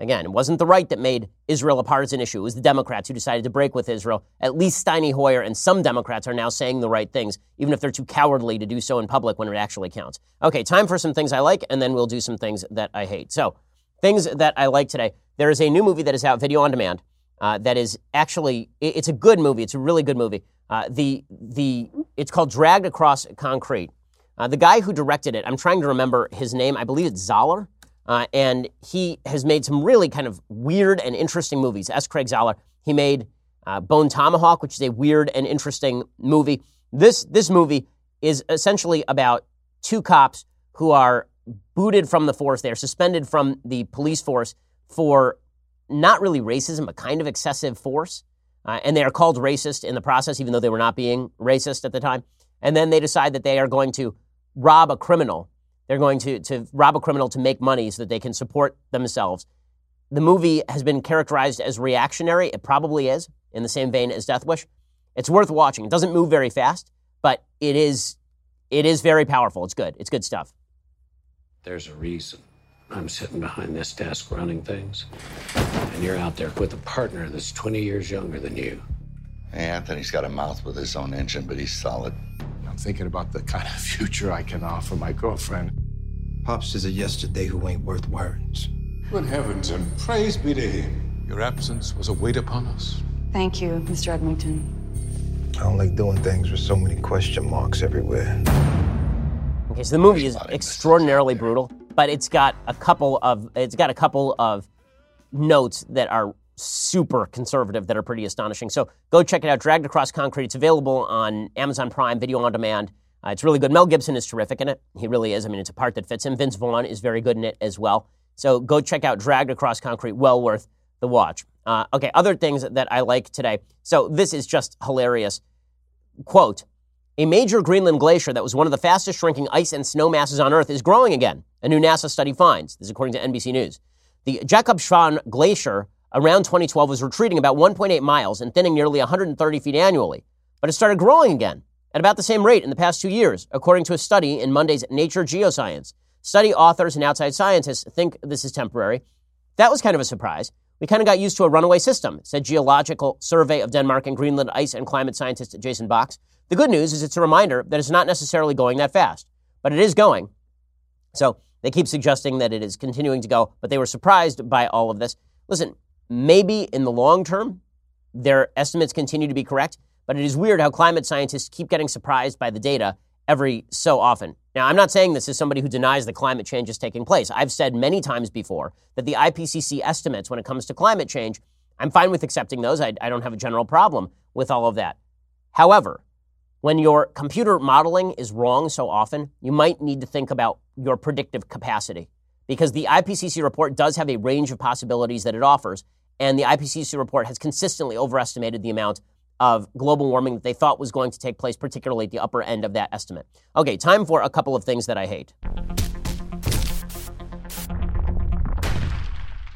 Again, it wasn't the right that made Israel a partisan issue. It was the Democrats who decided to break with Israel. At least Steny Hoyer and some Democrats are now saying the right things, even if they're too cowardly to do so in public when it actually counts. Okay, time for some things I like, and then we'll do some things that I hate. So, things that I like today. There is a new movie that is out, video on demand uh, that is actually it's a good movie. It's a really good movie. Uh, the the it's called Dragged Across Concrete. Uh, the guy who directed it, I'm trying to remember his name. I believe it's Zahler, uh, and he has made some really kind of weird and interesting movies. S. Craig Zahler. He made uh, Bone Tomahawk, which is a weird and interesting movie. This this movie is essentially about two cops who are booted from the force. They are suspended from the police force for not really racism, but kind of excessive force. Uh, and they are called racist in the process, even though they were not being racist at the time. And then they decide that they are going to rob a criminal. They're going to, to rob a criminal to make money so that they can support themselves. The movie has been characterized as reactionary. It probably is, in the same vein as Death Wish. It's worth watching. It doesn't move very fast, but it is, it is very powerful. It's good. It's good stuff. There's a reason I'm sitting behind this desk running things, and you're out there with a partner that's 20 years younger than you. Hey, Anthony's got a mouth with his own engine, but he's solid. I'm thinking about the kind of future I can offer my girlfriend. Pops is a yesterday who ain't worth words. Good heavens and praise be to him. Your absence was a weight upon us. Thank you, Mr. Edmonton. I don't like doing things with so many question marks everywhere. Okay, so the movie is extraordinarily brutal but it's got a couple of it's got a couple of notes that are super conservative that are pretty astonishing. So go check it out. Dragged Across Concrete. It's available on Amazon Prime Video on Demand. Uh, it's really good. Mel Gibson is terrific in it. He really is. I mean, it's a part that fits him. Vince Vaughn is very good in it as well. So go check out Dragged Across Concrete. Well worth the watch. Uh, okay, other things that I like today. So this is just hilarious. Quote a major Greenland glacier that was one of the fastest shrinking ice and snow masses on Earth is growing again, a new NASA study finds. This is according to NBC News. The Jakobshavn Glacier around 2012 was retreating about 1.8 miles and thinning nearly 130 feet annually, but it started growing again at about the same rate in the past two years, according to a study in Monday's Nature Geoscience. Study authors and outside scientists think this is temporary. That was kind of a surprise. We kind of got used to a runaway system, said Geological Survey of Denmark and Greenland ice and climate scientist Jason Box. The good news is it's a reminder that it's not necessarily going that fast, but it is going. So they keep suggesting that it is continuing to go, but they were surprised by all of this. Listen, maybe in the long term, their estimates continue to be correct, but it is weird how climate scientists keep getting surprised by the data every so often. Now, I'm not saying this as somebody who denies that climate change is taking place. I've said many times before that the IPCC estimates when it comes to climate change, I'm fine with accepting those. I, I don't have a general problem with all of that. However, when your computer modeling is wrong so often, you might need to think about your predictive capacity because the IPCC report does have a range of possibilities that it offers. And the IPCC report has consistently overestimated the amount of global warming that they thought was going to take place, particularly at the upper end of that estimate. Okay, time for a couple of things that I hate.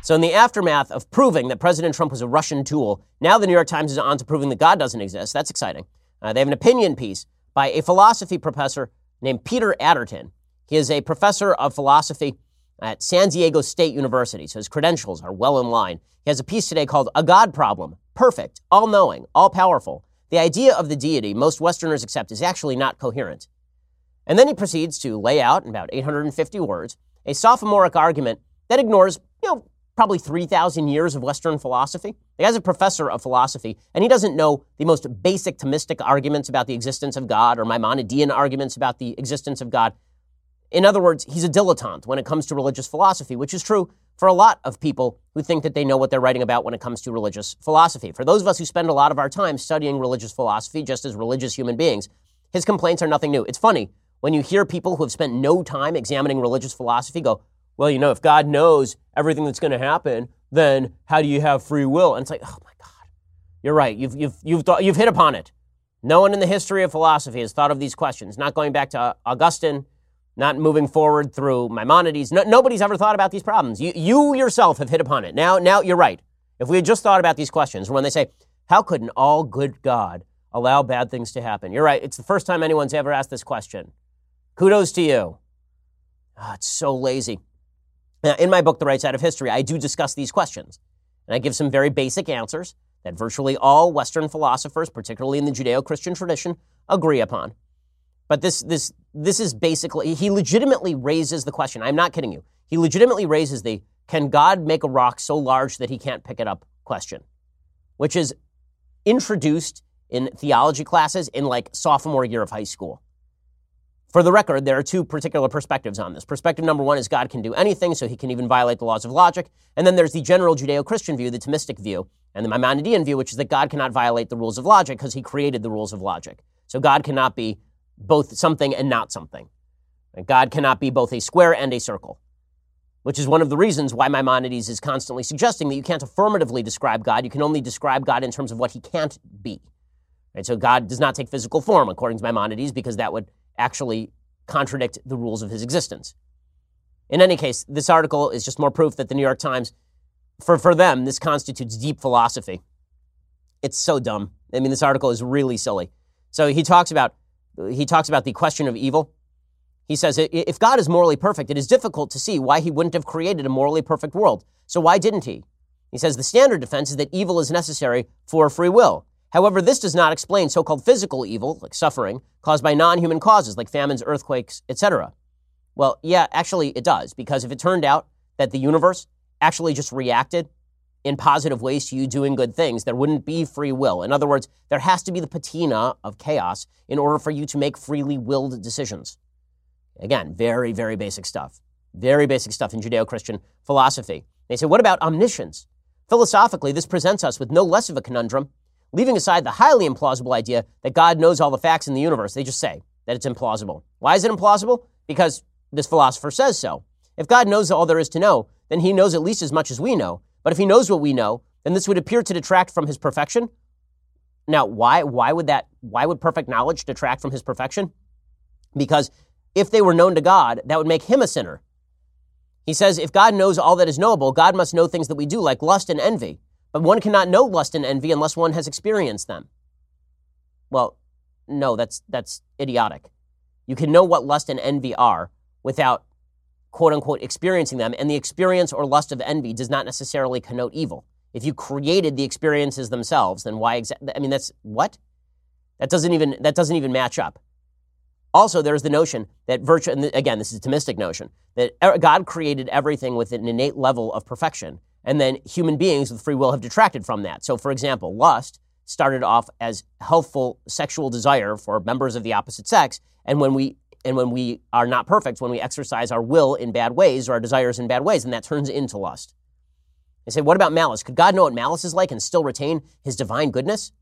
So, in the aftermath of proving that President Trump was a Russian tool, now the New York Times is on to proving that God doesn't exist. That's exciting. Uh, they have an opinion piece by a philosophy professor named Peter Atterton. He is a professor of philosophy at San Diego State University, so his credentials are well in line. He has a piece today called A God Problem perfect, all knowing, all powerful. The idea of the deity most Westerners accept is actually not coherent. And then he proceeds to lay out in about 850 words a sophomoric argument that ignores, you know, probably 3,000 years of Western philosophy. The guy's a professor of philosophy, and he doesn't know the most basic Thomistic arguments about the existence of God or Maimonidean arguments about the existence of God. In other words, he's a dilettante when it comes to religious philosophy, which is true for a lot of people who think that they know what they're writing about when it comes to religious philosophy. For those of us who spend a lot of our time studying religious philosophy just as religious human beings, his complaints are nothing new. It's funny when you hear people who have spent no time examining religious philosophy go, well, you know, if God knows everything that's going to happen, then how do you have free will? And it's like, oh my God, you're right. You've, you've, you've, th- you've hit upon it. No one in the history of philosophy has thought of these questions, not going back to Augustine, not moving forward through Maimonides. No, nobody's ever thought about these problems. You, you yourself have hit upon it. Now, now you're right. If we had just thought about these questions, when they say, how could an all good God allow bad things to happen? You're right. It's the first time anyone's ever asked this question. Kudos to you. Oh, it's so lazy. Now, in my book, The Right Side of History, I do discuss these questions. And I give some very basic answers that virtually all Western philosophers, particularly in the Judeo Christian tradition, agree upon. But this, this, this is basically, he legitimately raises the question. I'm not kidding you. He legitimately raises the can God make a rock so large that he can't pick it up question, which is introduced in theology classes in like sophomore year of high school. For the record, there are two particular perspectives on this. Perspective number one is God can do anything, so he can even violate the laws of logic. And then there's the general Judeo Christian view, the Thomistic view, and the Maimonidean view, which is that God cannot violate the rules of logic because he created the rules of logic. So God cannot be both something and not something. God cannot be both a square and a circle, which is one of the reasons why Maimonides is constantly suggesting that you can't affirmatively describe God. You can only describe God in terms of what he can't be. Right? So God does not take physical form, according to Maimonides, because that would actually contradict the rules of his existence. In any case, this article is just more proof that the New York Times, for, for them, this constitutes deep philosophy. It's so dumb. I mean, this article is really silly. So he talks about he talks about the question of evil. He says, if God is morally perfect, it is difficult to see why he wouldn't have created a morally perfect world. So why didn't he? He says the standard defense is that evil is necessary for free will. However, this does not explain so-called physical evil, like suffering, caused by non-human causes like famines, earthquakes, etc. Well, yeah, actually it does, because if it turned out that the universe actually just reacted in positive ways to you doing good things, there wouldn't be free will. In other words, there has to be the patina of chaos in order for you to make freely willed decisions. Again, very, very basic stuff. Very basic stuff in Judeo Christian philosophy. They say, what about omniscience? Philosophically, this presents us with no less of a conundrum. Leaving aside the highly implausible idea that God knows all the facts in the universe, they just say that it's implausible. Why is it implausible? Because this philosopher says so. If God knows all there is to know, then he knows at least as much as we know. But if he knows what we know, then this would appear to detract from his perfection. Now, why, why would that, why would perfect knowledge detract from his perfection? Because if they were known to God, that would make him a sinner. He says, if God knows all that is knowable, God must know things that we do, like lust and envy. But one cannot know lust and envy unless one has experienced them. Well, no, that's, that's idiotic. You can know what lust and envy are without quote unquote experiencing them, and the experience or lust of envy does not necessarily connote evil. If you created the experiences themselves, then why exactly? I mean, that's what? That doesn't even that doesn't even match up. Also, there's the notion that virtue, and again, this is a Thomistic notion, that God created everything with an innate level of perfection, and then human beings with free will have detracted from that. So, for example, lust started off as healthful sexual desire for members of the opposite sex, and when we and when we are not perfect, when we exercise our will in bad ways or our desires in bad ways, then that turns into lust. They say, what about malice? Could God know what malice is like and still retain his divine goodness?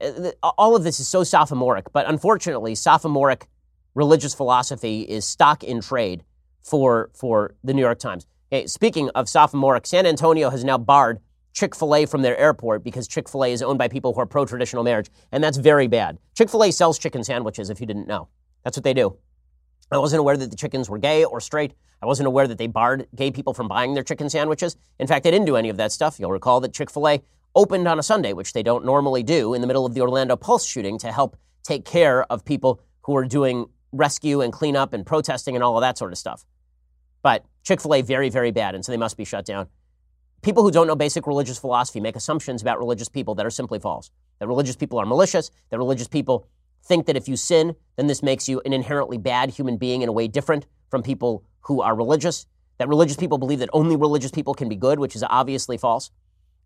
Uh, all of this is so sophomoric, but unfortunately, sophomoric religious philosophy is stock in trade for, for the New York Times. Okay, speaking of sophomoric, San Antonio has now barred Chick fil A from their airport because Chick fil A is owned by people who are pro traditional marriage, and that's very bad. Chick fil A sells chicken sandwiches, if you didn't know. That's what they do. I wasn't aware that the chickens were gay or straight. I wasn't aware that they barred gay people from buying their chicken sandwiches. In fact, they didn't do any of that stuff. You'll recall that Chick fil A opened on a Sunday, which they don't normally do, in the middle of the Orlando Pulse shooting to help take care of people who are doing rescue and cleanup and protesting and all of that sort of stuff. But Chick fil A, very, very bad, and so they must be shut down. People who don't know basic religious philosophy make assumptions about religious people that are simply false. That religious people are malicious, that religious people think that if you sin, then this makes you an inherently bad human being in a way different from people who are religious. That religious people believe that only religious people can be good, which is obviously false.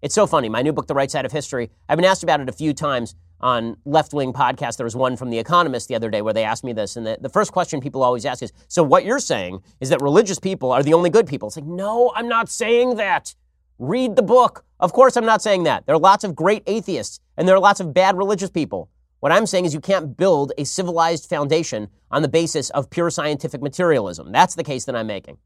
It's so funny. My new book, The Right Side of History, I've been asked about it a few times on left wing podcasts. There was one from The Economist the other day where they asked me this. And the, the first question people always ask is So, what you're saying is that religious people are the only good people? It's like, no, I'm not saying that. Read the book. Of course, I'm not saying that. There are lots of great atheists and there are lots of bad religious people. What I'm saying is you can't build a civilized foundation on the basis of pure scientific materialism. That's the case that I'm making.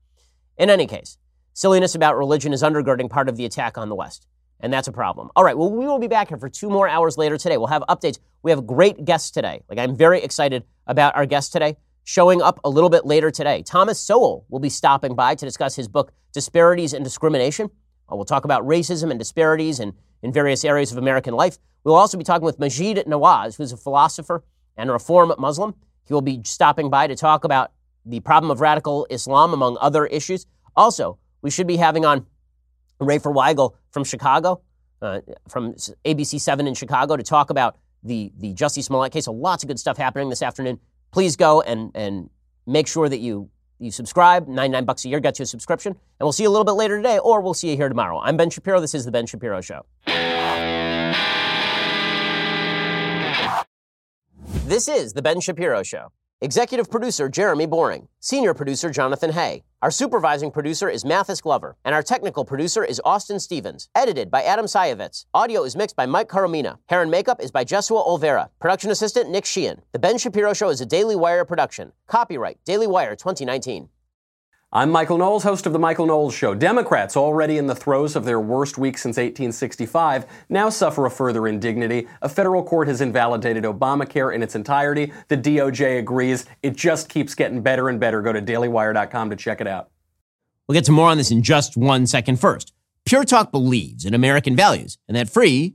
In any case, silliness about religion is undergirding part of the attack on the West. And that's a problem. All right, well, we will be back here for two more hours later today. We'll have updates. We have great guests today. Like, I'm very excited about our guests today. Showing up a little bit later today, Thomas Sowell will be stopping by to discuss his book, Disparities and Discrimination. Uh, we'll talk about racism and disparities in, in various areas of American life. We'll also be talking with Maajid Nawaz, who's a philosopher and a reform Muslim. He will be stopping by to talk about the problem of radical Islam, among other issues. Also, we should be having on Rafer Weigel from Chicago, uh, from ABC 7 in Chicago, to talk about the, the Jussie Smollett case. So lots of good stuff happening this afternoon. Please go and, and make sure that you, you subscribe. 99 bucks a year gets you a subscription. And we'll see you a little bit later today, or we'll see you here tomorrow. I'm Ben Shapiro. This is The Ben Shapiro Show. This is The Ben Shapiro Show. Executive producer Jeremy Boring. Senior producer Jonathan Hay. Our supervising producer is Mathis Glover. And our technical producer is Austin Stevens. Edited by Adam Sajevic. Audio is mixed by Mike Coromina. Hair and makeup is by Jesua Olvera. Production assistant Nick Sheehan. The Ben Shapiro Show is a Daily Wire production. Copyright Daily Wire 2019. I'm Michael Knowles, host of The Michael Knowles Show. Democrats, already in the throes of their worst week since 1865, now suffer a further indignity. A federal court has invalidated Obamacare in its entirety. The DOJ agrees. It just keeps getting better and better. Go to dailywire.com to check it out. We'll get to more on this in just one second. First, Pure Talk believes in American values, and that free